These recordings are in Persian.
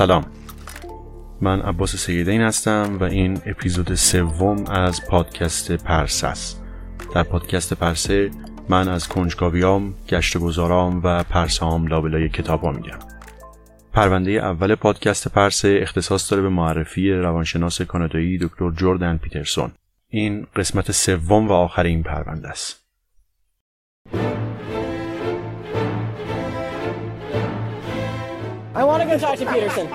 سلام. من عباس سیدین هستم و این اپیزود سوم از پادکست پرسه است. در پادکست پرسه من از کنجکاویام، گشت گذارام و پرسام لابلای کتابا میگم. پرونده اول پادکست پرسه اختصاص داره به معرفی روانشناس کانادایی دکتر جوردن پیترسون. این قسمت سوم و آخر این پرونده است. I want to go talk to Peterson.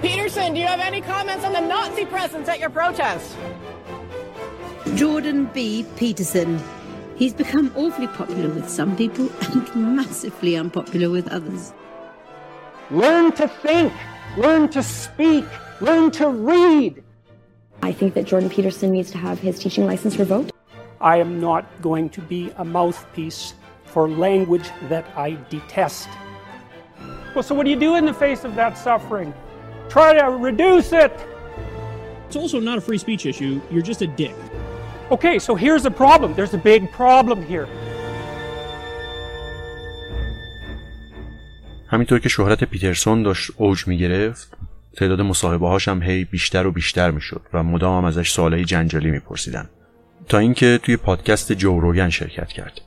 Peterson, do you have any comments on the Nazi presence at your protest? Jordan B. Peterson. He's become awfully popular with some people and massively unpopular with others. Learn to think, learn to speak, learn to read. I think that Jordan Peterson needs to have his teaching license revoked. I am not going to be a mouthpiece for language that I detest. Well, so what do you do in the face of that suffering? Try to reduce it. It's also not a free speech issue. You're just a dick. Okay, so here's the problem. There's a big problem here. همینطور که شهرت پیترسون داشت اوج می گرفت تعداد مصاحبه هاش هم هی بیشتر و بیشتر می شد و مدام هم ازش سوالای جنجالی می پرسیدن. تا اینکه توی پادکست جوروگن شرکت کرد.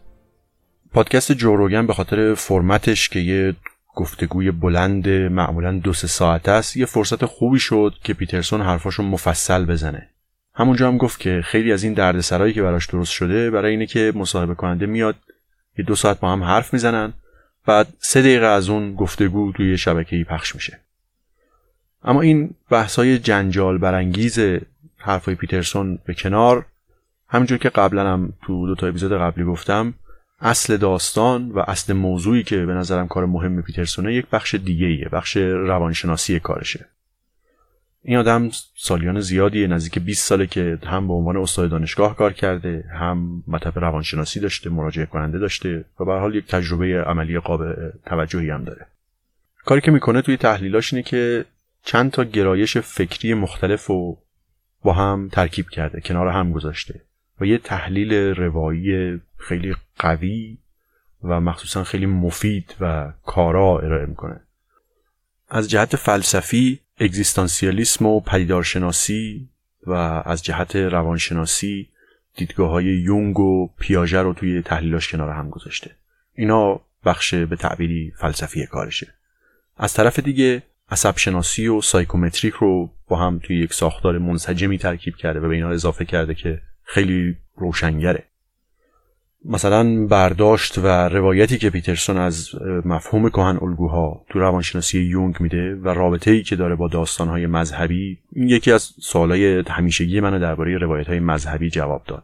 پادکست جوروگن به خاطر فرمتش که یه گفتگوی بلند معمولا دو سه ساعت است یه فرصت خوبی شد که پیترسون حرفاشو مفصل بزنه. همونجا هم گفت که خیلی از این دردسرایی که براش درست شده برای اینه که مصاحبه کننده میاد یه دو ساعت با هم حرف می‌زنن بعد سه دقیقه از اون گفتگو توی شبکه‌ای پخش میشه. اما این بحثای جنجال برانگیز حرفای پیترسون به کنار همینجور که قبلا هم تو دو تا اپیزود قبلی گفتم اصل داستان و اصل موضوعی که به نظرم کار مهم پیترسونه یک بخش دیگه ایه بخش روانشناسی کارشه. این آدم سالیان زیادی نزدیک 20 ساله که هم به عنوان استاد دانشگاه کار کرده هم مطب روانشناسی داشته مراجعه کننده داشته و به حال یک تجربه عملی قابل توجهی هم داره. کاری که می‌کنه توی تحلیلاش اینه که چند تا گرایش فکری مختلف رو با هم ترکیب کرده کنار هم گذاشته و یه تحلیل روایی خیلی قوی و مخصوصا خیلی مفید و کارا ارائه می‌کنه. از جهت فلسفی اگزیستانسیالیسم و پدیدارشناسی و از جهت روانشناسی دیدگاه های یونگ و پیاژه رو توی تحلیلاش کنار هم گذاشته. اینا بخش به تعبیری فلسفی کارشه. از طرف دیگه عصب شناسی و سایکومتریک رو با هم توی یک ساختار منسجمی ترکیب کرده و به اینا اضافه کرده که خیلی روشنگره. مثلا برداشت و روایتی که پیترسون از مفهوم کهن الگوها تو روانشناسی یونگ میده و رابطه ای که داره با داستانهای مذهبی این یکی از سوالای همیشگی منو درباره روایت های مذهبی جواب داد.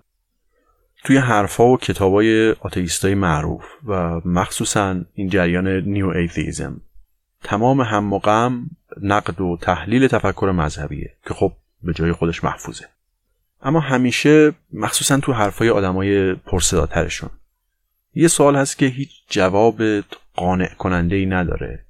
توی حرفها و کتابای آتئیستای معروف و مخصوصا این جریان نیو ایتیزم تمام هم غم نقد و تحلیل تفکر مذهبیه که خب به جای خودش محفوظه. اما همیشه مخصوصا تو حرفای آدمای پرصداترشون یه سوال هست که هیچ جواب قانع کننده ای نداره.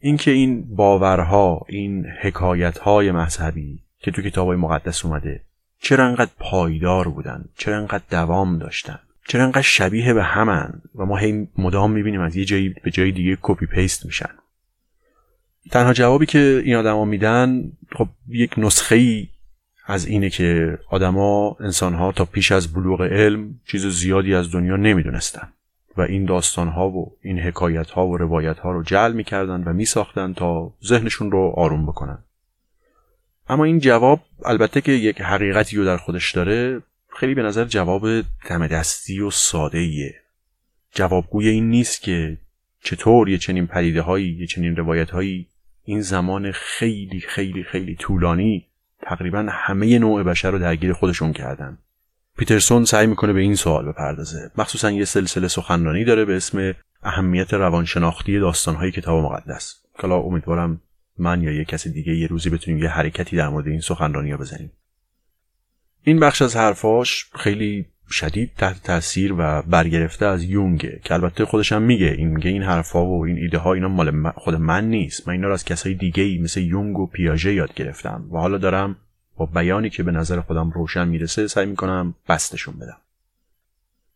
اینکه این باورها این حکایتهای مذهبی که تو کتابای مقدس اومده چرا انقدر پایدار بودن؟ چرا انقدر دوام داشتن؟ چرا انقدر شبیه به همن؟ و ما هی مدام می‌بینیم از یه جایی به جای دیگه copy paste میشن. تنها جوابی که این آدما میدن خب یک نسخه ای از اینه که آدما انسانها تا پیش از بلوغ علم چیز زیادی از دنیا نمی‌دونستن و این داستان ها و این حکایت ها و روایت ها رو جعل می‌کردن و میساختن تا ذهنشون رو آروم بکنن. اما این جواب البته که یک حقیقتی رو در خودش داره خیلی به نظر جواب دم دستی و ساده ایه جوابگوی این نیست که چطور یه چنین پدیده هایی یه چنین روایت هایی این زمان خیلی خیلی خیلی طولانی تقریبا همه نوع بشر رو درگیر خودشون کردن. پیترسون سعی می‌کنه به این سوال بپردازه. مخصوصا یه سلسله سخنرانی داره به اسم اهمیت روانشناختی داستانهای کتاب مقدس. کلا امیدوارم من یا یه کسی دیگه یه روزی بتونیم یه حرکتی در مورد این سخنرانی بزنیم. این بخش از حرفاش خیلی شدید تحت تاثیر و برگرفته از یونگه که البته خودش هم میگه این میگه این حرفا و این ایده ها اینا مال خود من نیست. من اینا رو از کسای دیگه ای مثل یونگ و پیاژه یاد گرفتم و حالا دارم با بیانی که به نظر خودم روشن می‌رسه سعی می‌کنم بستشون بدم.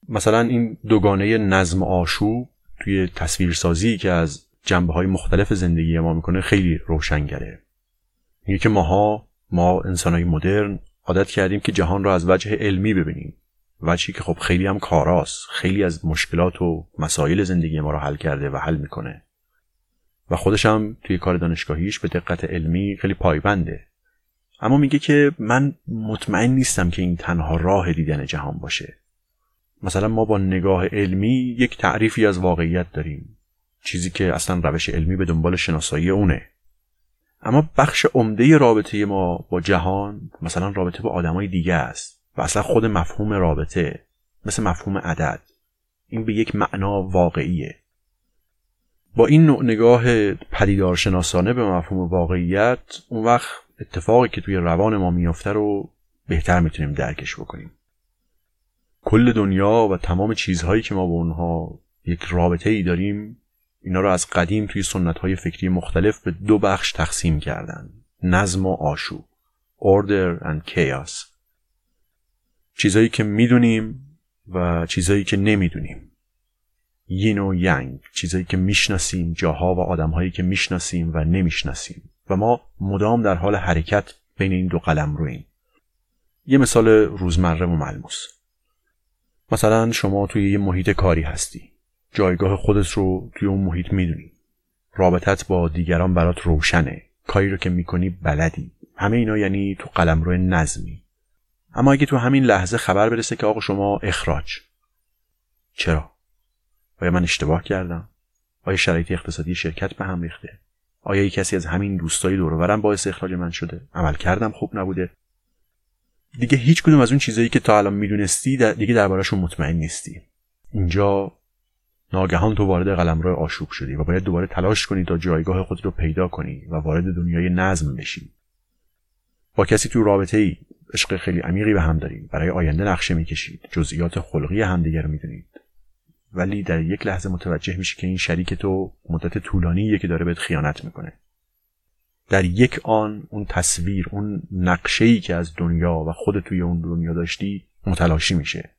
مثلا این دوگانه نظم آشوب توی تصویرسازی که از جنبه های مختلف زندگی ما می‌کنه خیلی روشنگره. میگه که ماها ما انسان های مدرن عادت کردیم که جهان را از وجه علمی ببینیم. وجهی که خب خیلی هم کاراست. خیلی از مشکلات و مسائل زندگی ما رو حل کرده و حل می‌کنه. و خودش هم توی کار دانشگاهیش به دقت علمی خیلی پایبنده. اما میگه که من مطمئن نیستم که این تنها راه دیدن جهان باشه. مثلا ما با نگاه علمی یک تعریفی از واقعیت داریم. چیزی که اصلا روش علمی به دنبال شناسایی اونه. اما بخش عمده رابطه ما با جهان مثلا رابطه با آدمای دیگه است. و اصلا خود مفهوم رابطه مثل مفهوم عدد. این به یک معنا واقعیه. با این نوع نگاه پدیدارشناسانه به مفهوم واقعیت اون وقت اتفاقی که توی روان ما میافته رو بهتر می‌تونیم درکش بکنیم. کل دنیا و تمام چیزهایی که ما با اونها یک رابطه ای داریم اینا رو از قدیم توی سنت های فکری مختلف به دو بخش تقسیم کردن نظم و آشوب order and chaos. چیزایی که می‌دونیم و چیزایی که نمی‌دونیم. یین و ینگ چیزایی که می‌شناسیم جاها و آدمهایی که می‌شناسیم و نمی‌شناسیم. و ما مدام در حال حرکت بین این دو قلم رویم یه مثال روزمره و ملموس. مثلا شما توی یه محیط کاری هستی. جایگاه خودت رو توی اون محیط می‌دونی. رابطت با دیگران برات روشنه. کاری رو که می‌کنی بلدی. همه اینا یعنی تو قلم روی نظمی. اما اگه تو همین لحظه خبر برسه که آقا شما اخراج چرا؟ آیا من اشتباه کردم؟ آیا شرایط اقتصادی شرکت به هم ریخته؟ آیا یک کسی از همین دوستای دورورم باعث اخراج من شده؟ عمل کردم خوب نبوده؟ دیگه هیچ کدوم از اون چیزایی که تا الان می‌دونستی دیگه دربارهشون مطمئن نیستی اینجا ناگهان تو وارد قلمرو آشوب شدی و باید دوباره تلاش کنی تا جایگاه خود رو پیدا کنی و وارد دنیای نظم بشی با کسی تو رابطه ای عشق خیلی عمیقی به هم دارید برای آینده نقشه می‌کشید. جزئیات خلقی همدیگه رو می‌دونید. ولی در یک لحظه متوجه میشی که این شریک تو مدت طولانیه که داره بهت خیانت می‌کنه. در یک آن اون تصویر اون نقشه که از دنیا و خود توی اون دنیا داشتی متلاشی میشه.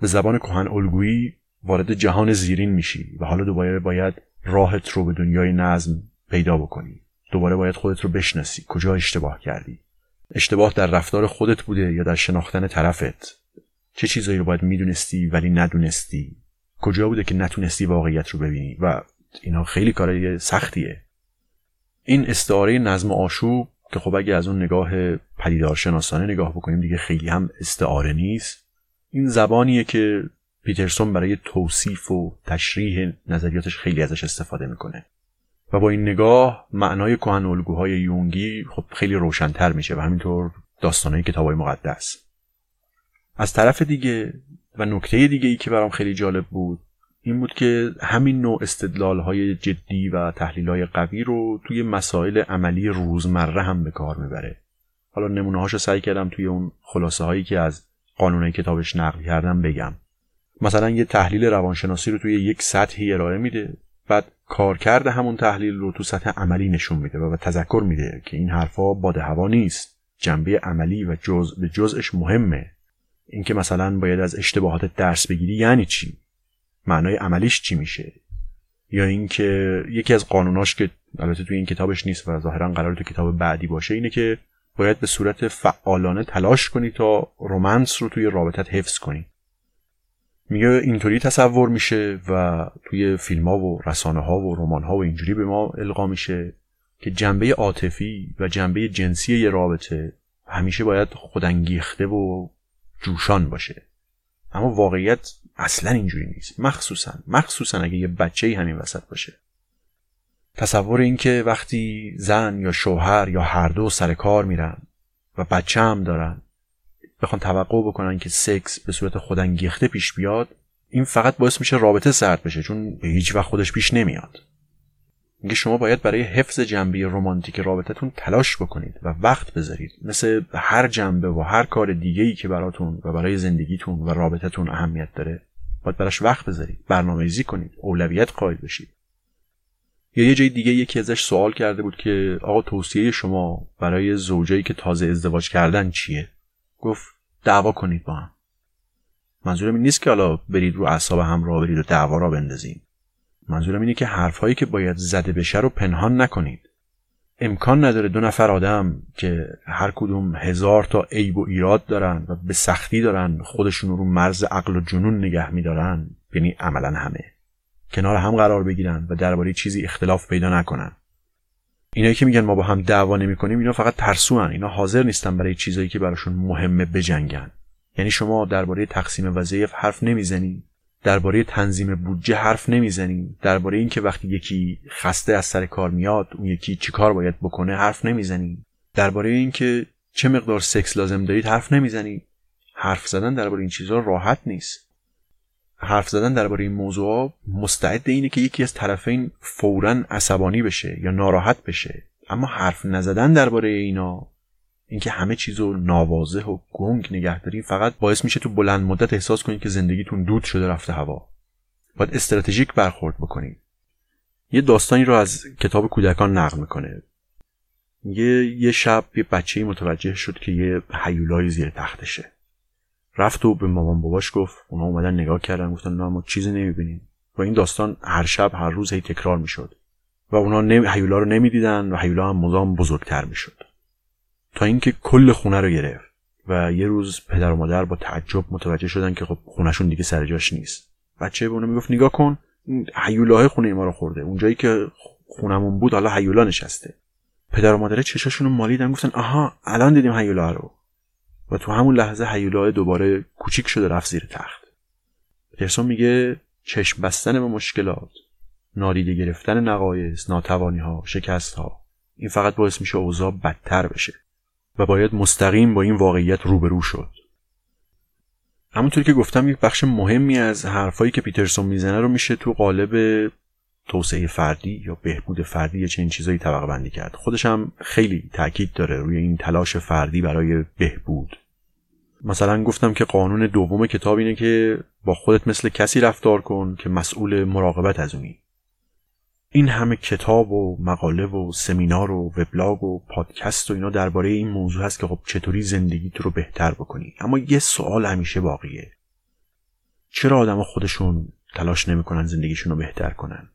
به زبان کهن الگویی وارد جهان زیرین میشی و حالا دوباره باید راهت رو به دنیای نظم پیدا بکنی. دوباره باید خودت رو بشناسی. کجا اشتباه کردی؟ اشتباه در رفتار خودت بوده یا در شناختن طرفت؟ چه چیزایی رو باید می‌دونستی ولی ندونستی؟ کجا بوده که نتونستی واقعیت رو ببینی؟ و اینا خیلی کارای سختیه. این استعاره نظم آشوب که خب اگه از اون نگاه پدیدارشناسانه نگاه بکنیم دیگه خیلی هم استعاره نیست. این زبانیه که پیترسون برای توصیف و تشریح نظریاتش خیلی ازش استفاده می‌کنه. و با این نگاه معنای کهن الگوهای یونگی خب خیلی روشنتر میشه و همینطور داستانهای کتابای مقدس. از طرف دیگه و نکته دیگه ای که برام خیلی جالب بود این بود که همین نوع استدلال های جدی و تحلیل های قوی رو توی مسائل عملی روزمره هم به کار می‌بره. حالا نمونه هاشو سعی کردم توی اون خلاصه هایی که از قانون کتابش نقل کردم بگم. مثلا یه تحلیل روانشناسی رو توی یک سطحی ارائه میده. بعد کارکرد همون تحلیل رو تو سطح عملی نشون میده و تذکر میده که این حرفا باد هوا نیست. جنبه عملی و جز به جزش مهمه. اینکه مثلا باید از اشتباهات درس بگیری یعنی چی؟ معنای عملیش چی میشه؟ یا اینکه یکی از قانوناش که البته توی این کتابش نیست و ظاهرا قرار تو کتاب بعدی باشه اینه که باید به صورت فعالانه تلاش کنی تا رومنس رو توی رابطت حفظ کنی. میگه اینطوری تصور میشه و توی فیلم ها و رسانه ها و رمان ها و اینجوری به ما القا میشه که جنبه عاطفی و جنبه جنسی یه رابطه همیشه باید خودانگیخته و جوشان باشه. اما واقعیت اصلا اینجوری نیست. مخصوصا مخصوصا اگه یه بچه همین وسط باشه. تصور این که وقتی زن یا شوهر یا هر دو سر کار میرن و بچه هم دارن بخوان توقع بکنن که سکس به صورت خودانگیخته پیش بیاد این فقط باعث میشه رابطه سرد بشه چون به هیچ وقت خودش پیش نمیاد. میگه شما باید برای حفظ جنبه رمانتیک رابطتون تلاش بکنید و وقت بذارید. مثل هر جنبه و هر کار دیگه ای که براتون و برای زندگیتون و رابطتون اهمیت داره باید براش وقت بذارید برنامه‌ریزی کنید اولویت قائل بشید. یا یه جای دیگه یکی ازش سوال کرده بود که آقا توصیه شما برای زوجایی که تازه ازدواج کردن چیه؟ گفت دعوا کنید با هم. منظورم این نیست که حالا برید رو اعصاب هم را برید و دعوا را بندازین منظورم اینه که حرفهایی که باید زده بشه رو پنهان نکنید. امکان نداره دو نفر آدم که هر کدوم هزار تا عیب و ایراد دارن و به سختی دارن خودشون رو مرز عقل و جنون نگه میدارن یعنی عملا همه. کنار هم قرار بگیرن و درباره چیزی اختلاف پیدا نکنن. اینایی که میگن ما با هم دعوا نمی‌کنیم اینا فقط ترسوان اینا حاضر نیستن برای چیزایی که براشون مهمه بجنگن. یعنی شما درباره تقسیم وظایف حرف نمی‌زنی درباره تنظیم بودجه حرف نمی‌زنیم درباره اینکه وقتی یکی خسته از سر کار میاد اون یکی چی کار باید بکنه حرف نمی‌زنیم درباره اینکه چه مقدار سکس لازم دارید حرف نمی‌زنید حرف زدن درباره این چیزها راحت نیست. حرف زدن درباره این موضوع مستعد اینه که یکی از طرفین فورا عصبانی بشه یا ناراحت بشه. اما حرف نزدن درباره اینا اینکه همه چیزو ناواضح و گنگ نگه داریم فقط باعث میشه تو بلند مدت احساس کنید که زندگیتون دود شده رفته هوا. باید استراتژیک برخورد بکنید یه داستانی رو از کتاب کودکان نقل می‌کنه. یه یه شب یه بچه متوجه شد که یه حیولای زیر تختشه. رفت و به مامان باباش گفت. اونا اومدن نگاه کردن گفتن نه ما چیزی نمی‌بینیم. و این داستان هر شب هر روز هی تکرار می‌شد. و اونا نمی... حیولا رو نمی‌دیدن و حیولا هم مدام بزرگتر می‌شد. تا اینکه کل خونه رو گرفت و یه روز پدر و مادر با تعجب متوجه شدن که خب خونهشون دیگه سر جاش نیست. بچه به اونو می‌گفت نگاه کن حیولاه خونه ما رو خورده. اونجایی که خونمون بود حالا حیولا نشسته. پدر و مادر چشاشون رو مالیدن گفتن آها الان دیدیم حیولا رو. و تو همون لحظه حیولا دوباره کوچیک شده رفت زیر تخت. پرسون میگه چشم بستن به مشکلات نادیده گرفتن نقایص ناتوانی ها شکست ها این فقط باعث میشه اوضاع بدتر بشه و باید مستقیم با این واقعیت روبرو شد. همونطوری که گفتم یک بخش مهمی از حرفایی که پیترسون می‌زنه رو میشه تو قالب توسعه فردی یا بهبود فردی یا چنین چیزایی طبقه بندی کرد. خودش هم خیلی تاکید داره روی این تلاش فردی برای بهبود. مثلا گفتم که قانون دوم کتاب اینه که با خودت مثل کسی رفتار کن که مسئول مراقبت از اونی. این همه کتاب و مقاله و سمینار و وبلاگ و پادکست و اینا درباره این موضوع هست که خب چطوری زندگی تو رو بهتر بکنی. اما یه سوال همیشه باقیه. چرا آدما خودشون تلاش نمی‌کنن زندگیشون رو بهتر کنن؟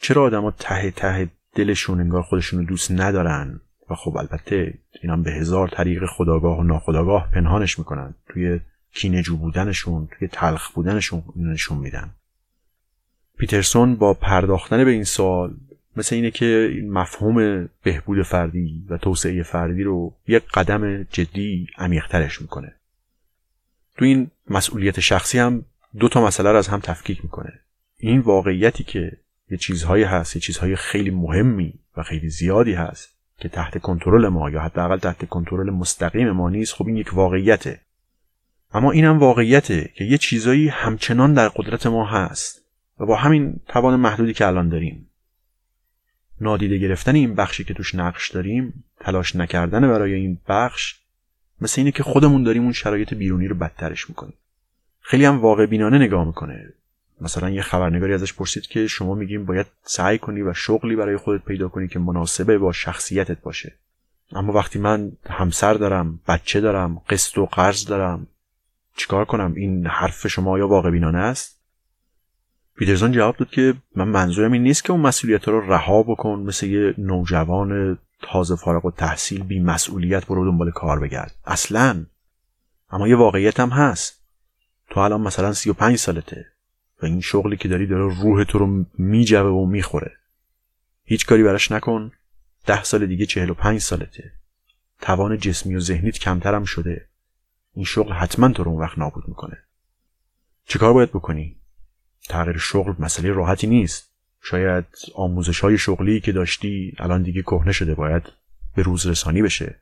چرا آدما ته ته دلشون انگار خودشون رو دوست ندارن؟ و خب البته اینا به هزار طریق خداگاه و ناخداگاه پنهانش می‌کنن. توی کینجو بودنشون توی تلخ بودنشون نشون میدن. پیترسون با پرداختن به این سوال مثل اینه که مفهوم بهبود فردی و توسعه فردی رو یک قدم جدی عمیقترش می‌کنه. تو این مسئولیت شخصی هم دو تا مسئله رو از هم تفکیک می‌کنه. این واقعیتی که یه چیزهایی هست یه چیزهای خیلی مهمی و خیلی زیادی هست که تحت کنترل ما یا حداقل تحت کنترل مستقیم ما نیست. خب این یک واقعیته. اما این هم واقعیته که یه چیزایی همچنان در قدرت ما هست و با همین توان محدودی که الان داریم. نادیده گرفتن این بخشی که توش نقش داریم تلاش نکردن برای این بخش مثل اینه که خودمون داریم اون شرایط بیرونی رو بدترش می‌کنیم. خیلی هم واقع بینانه نگاه می‌کنه. مثلا یه خبرنگاری ازش پرسید که شما میگیم باید سعی کنی و شغلی برای خودت پیدا کنی که مناسبه با شخصیتت باشه. اما وقتی من همسر دارم بچه دارم قسط و قرض دارم چیکار کنم؟ این حرف شما یا واقع بینانه است؟ پیترزون جواب داد که من منظورم این نیست که اون مسئولیت رو رها بکن مثل یه نوجوان تازه فارغ و تحصیل بی مسئولیت برو دنبال کار بگرد. اصلا. اما یه واقعیت هم هست. تو الان مثلا 35 سالته. و این شغلی که داری داره روح تو رو میجوه و می‌خوره. هیچ کاری براش نکن. ده سال دیگه 45 سالته. توان جسمی و ذهنیت کمترم شده. این شغل حتما تو رو اون وقت نابود می‌کنه. چیکار باید بکنی؟ تغییر شغل مسئله راحتی نیست. شاید آموزش های شغلی که داشتی الان دیگه کهنه شده باید به روز رسانی بشه.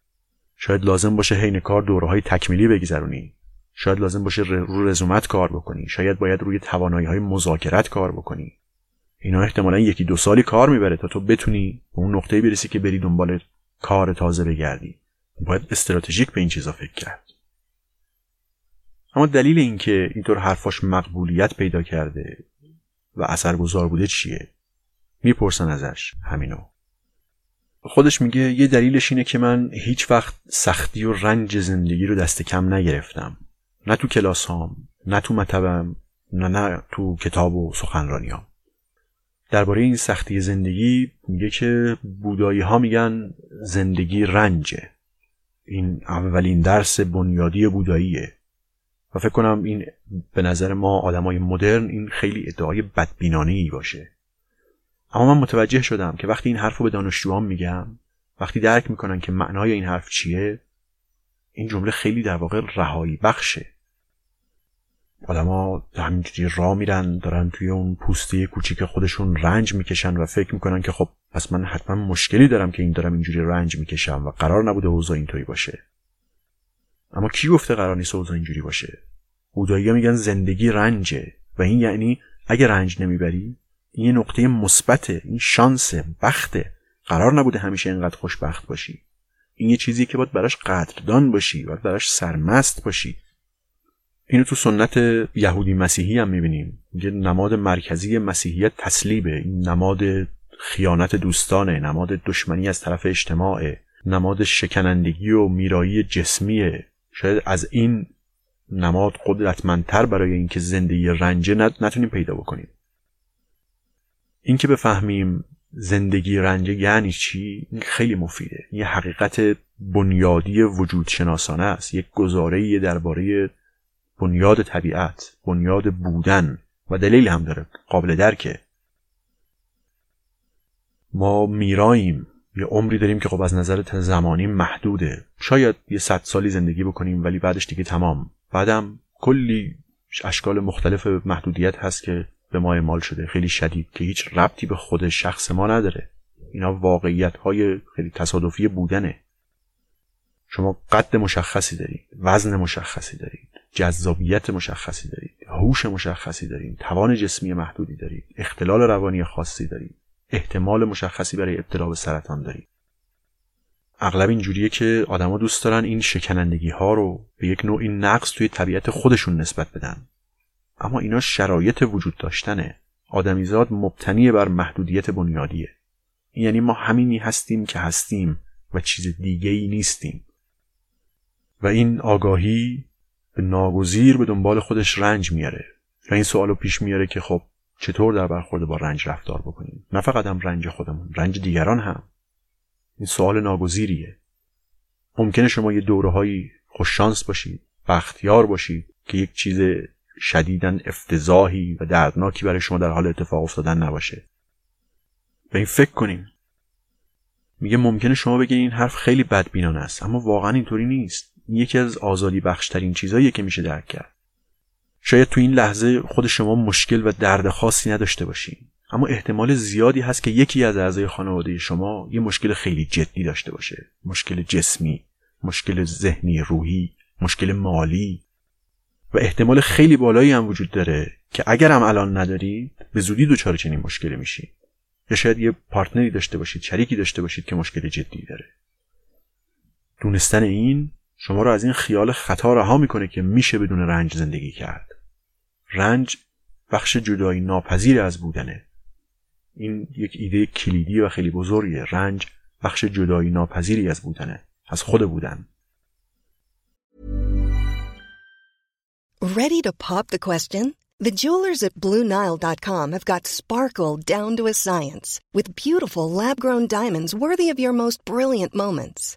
شاید لازم باشه حین کار دوره های تکمیلی بگذرونی. شاید لازم باشه رو رزومت کار بکنی. شاید باید روی توانایی های مذاکرت کار بکنی. اینا احتمالا یکی دو سالی کار می‌بره تا تو بتونی به اون نقطه برسی که بری دنبال کار تازه بگردی. باید استراتژیک به این چیزا فکر کرد. اما دلیل اینکه اینطور حرفاش مقبولیت پیدا کرده و اثرگذار بوده چیه؟ می‌پرسن ازش همینو. خودش میگه یه دلیلش اینه که من هیچ وقت سختی و رنج زندگی رو دست کم نگرفتم. نه تو کلاس هام نه تو مطبم نه نه تو کتاب و سخنرانیام درباره این سختی زندگی میگه که بودایی ها میگن زندگی رنجه. این اولین درس بنیادی بوداییه. و فکر کنم این به نظر ما آدمای مدرن این خیلی ادعای بدبینانه ای باشه. اما من متوجه شدم که وقتی این حرف رو به دانشجوام میگم وقتی درک می‌کنن که معنای این حرف چیه این جمله خیلی در واقع رهایی بخشه. آدما همینجوری راه میرن دارن توی اون پوسته کوچیک خودشون رنج می‌کشن و فکر می‌کنن که خب پس من حتما مشکلی دارم که این دارم اینجوری رنج می‌کشم و قرار نبوده اوضاع اینطوری باشه. اما کی گفته قرار نیست اوضاع اینجوری باشه؟ بودایی میگن زندگی رنجه و این یعنی اگه رنج نمی‌بری این یه نقطه مثبته این شانس بخته. قرار نبوده همیشه اینقدر خوشبخت باشی. این یه چیزی که باید براش قدردان باشی باید براش سرمست باشی. اینو تو سنت یهودی مسیحی هم می‌بینیم. میگه نماد مرکزی مسیحیت تسلیبه. این نماد خیانت دوستانه نماد دشمنی از طرف اجتماعه. نماد شکنندگی و میرایی جسمیه. شاید از این نماد قدرتمندتر برای اینکه زندگی رنجه نتونیم پیدا بکنیم. اینکه بفهمیم زندگی رنجه یعنی چی این خیلی مفیده. یه حقیقت بنیادی وجود شناسانه است. یک گزاره درباره بنیاد طبیعت بنیاد بودن و دلیل هم داره قابل درکه. ما میراییم یه عمری داریم که خب از نظر زمانی محدوده. شاید یه صد سالی زندگی بکنیم ولی بعدش دیگه تمام. بعدم کلی اشکال مختلف محدودیت هست که به ما اعمال شده. خیلی شدید که هیچ ربطی به خود شخص ما نداره. اینا واقعیت های خیلی تصادفی بودنه. شما قد مشخصی دارید وزن مشخصی دارید. جذابیت مشخصی دارید هوش مشخصی دارید توان جسمی محدودی دارید اختلال روانی خاصی دارید احتمال مشخصی برای ابتلا به سرطان دارید. اغلب اینجوریه که آدما دوست دارن این شکنندگی ها رو به یک نوعی نقص توی طبیعت خودشون نسبت بدن. اما اینا شرایط وجود داشتنه. آدمیزاد مبتنی بر محدودیت بنیادیه. یعنی ما همینی هستیم که هستیم و چیز دیگه ای نیستیم. و این آگاهی به ناگزیر به دنبال خودش رنج میاره. و این سوالو پیش میاره که خب چطور در برخورد با رنج رفتار بکنیم؟ نه فقط هم رنج خودمون رنج دیگران هم. این سوال ناگزیریه. ممکنه شما یه دوره هایی خوششانس باشید بختیار باشید که یک چیز شدیدن افتضاحی و دردناکی برای شما در حال اتفاق افتادن نباشه. به این فکر کنیم. میگه ممکنه شما بگید این حرف خیلی بدبینانه است اما واقعا اینطوری نیست. یکی از آزادی بخشترین چیزهاییه که میشه درک کرد. شاید تو این لحظه خود شما مشکل و درد خاصی نداشته باشین. اما احتمال زیادی هست که یکی از اعضای خانواده شما یه مشکل خیلی جدی داشته باشه. مشکل جسمی مشکل ذهنی روحی مشکل مالی. و احتمال خیلی بالایی هم وجود داره که اگر هم الان ندارید به زودی دچار چنین مشکلی میشید یا شاید یه پارتنری داشته باشید شریکی داشته باشید که مشکل جدی داره. دونستن این شما رو از این خیال خطا رها می‌کنه که میشه بدون رنج زندگی کرد رنج بخش جدایی ناپذیر از بودنه این یک ایده کلیدی و خیلی بزرگیه رنج بخش جدایی ناپذیری از بودنه از خود بودن Ready to pop the question? The jewelers at BlueNile.com have got sparkle down to a science with beautiful lab-grown diamonds worthy of your most brilliant moments.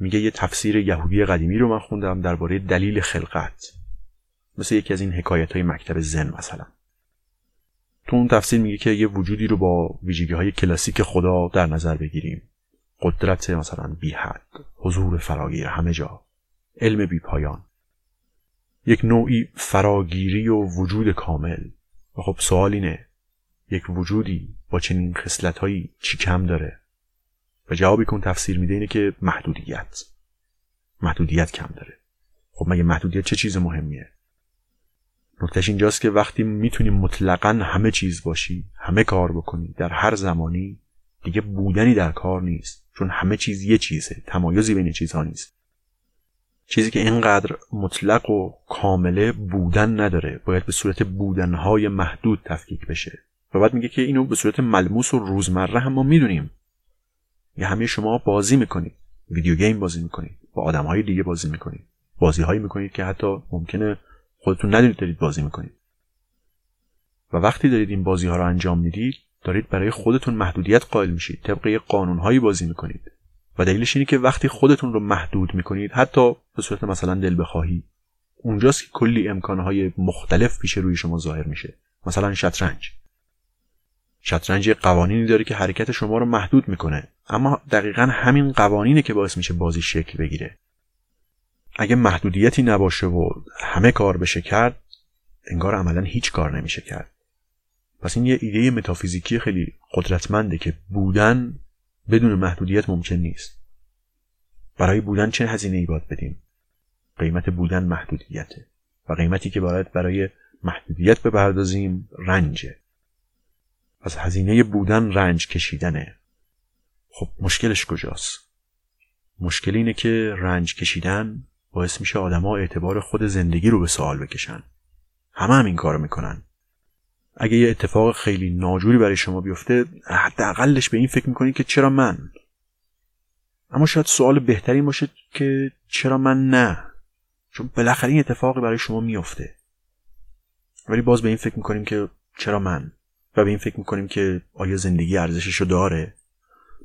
میگه یه تفسیر یهودی قدیمی رو من خوندم درباره دلیل خلقت. مثل یکی از این حکایت های مکتب زن مثلا. تو اون تفسیر میگه که یه وجودی رو با ویژگی های کلاسیک خدا در نظر بگیریم. قدرت مثلا بی حد حضور فراگیر همه جا علم بی پایان. یک نوعی فراگیری و وجود کامل. و خب سوال اینه یک وجودی با چنین خصلت هایی چی کم داره؟ و جوابی کن تفسیر میده اینه که محدودیت. محدودیت کم داره. خب مگه محدودیت چه چیز مهمیه؟ نکتش اینجاست که وقتی می‌تونیم مطلقا همه چیز باشی همه کار بکنی در هر زمانی دیگه بودنی در کار نیست. چون همه چیز یه چیزه تمایزی بین چیزها نیست. چیزی که اینقدر مطلق و کامله بودن نداره باید به صورت بودنهای محدود تفکیک بشه. و بعد میگه که اینو به صورت ملموس و روزمره هم ما می‌دونیم. یه همه شما بازی می‌کنید. ویدیو گیم بازی می‌کنید. با آدمهای دیگه بازی می‌کنید. بازی هایی می‌کنید که حتی ممکنه خودتون ندونید دارید بازی می‌کنید. و وقتی دارید این بازی ها رو انجام می‌دید دارید برای خودتون محدودیت قائل میشید. طبق قانون هایی بازی می‌کنید. و دلیلش اینه که وقتی خودتون رو محدود می‌کنید حتی به صورت مثلا دل بخواهی اونجاست که کلی امکانهای مختلف پیش روی شما ظاهر میشه. مثلا شطرنج. شطرنج قوانینی داره که حرکت شما رو محدود می‌کنه. اما دقیقا همین قوانینه که باعث میشه بازی شکل بگیره. اگه محدودیتی نباشه و همه کار بشه کرد انگار عملا هیچ کار نمیشه کرد. پس این یه ایده متافیزیکی خیلی قدرتمنده که بودن بدون محدودیت ممکن نیست. برای بودن چه هزینه ای باید بدیم؟ قیمت بودن محدودیته و قیمتی که باید برای محدودیت بپردازیم رنجه. پس هزینه بودن رنج کشیدنه. خب مشکلش کجاست؟ مشکل اینه که رنج کشیدن باعث میشه آدما اعتبار خود زندگی رو به سوال بکشن. همه هم این کارو می‌کنن. اگه یه اتفاق خیلی ناجوری برای شما بیفته حداقلش به این فکر می‌کنید که چرا من؟ اما شاید سوال بهتری باشه که چرا من نه؟ چون بالاخره این اتفاقی برای شما میفته ولی باز به این فکر می‌کنیم که چرا من؟ و به این فکر می‌کنیم که آیا زندگی ارزششو داره؟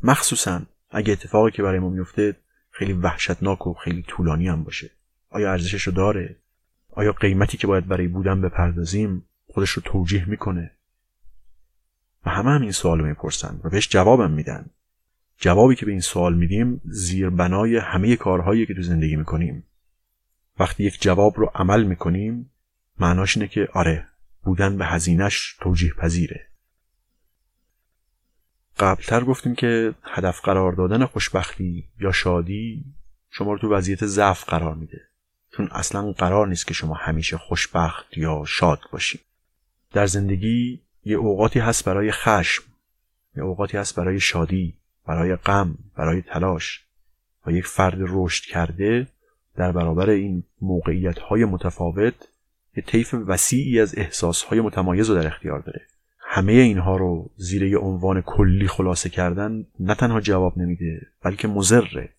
مخصوصا اگه اتفاقی که برای ما میفته خیلی وحشتناک و خیلی طولانی هم باشه. آیا ارزششو داره؟ آیا قیمتی که باید برای بودن بپردازیم خودش رو توجیه می‌کنه؟ و همه هم این سوال رو می‌پرسن و بهش جوابم میدن. جوابی که به این سوال میدیم زیر بنای همه کارهایی که تو زندگی می‌کنیم. وقتی یک جواب رو عمل می‌کنیم معناش اینه که آره بودن به هزینش توجیه پذیره قبلتر گفتیم که هدف قرار دادن خوشبختی یا شادی شما رو تو وضعیت ضعف قرار میده. چون اصلا قرار نیست که شما همیشه خوشبخت یا شاد باشید در زندگی یه اوقاتی هست برای خشم یه اوقاتی هست برای شادی برای غم برای تلاش و یک فرد رشد کرده در برابر این موقعیت های متفاوت یه طیف وسیعی از احساس های متمایز رو در اختیار داره. همه اینها رو زیر یه عنوان کلی خلاصه کردن نه تنها جواب نمیده بلکه مزره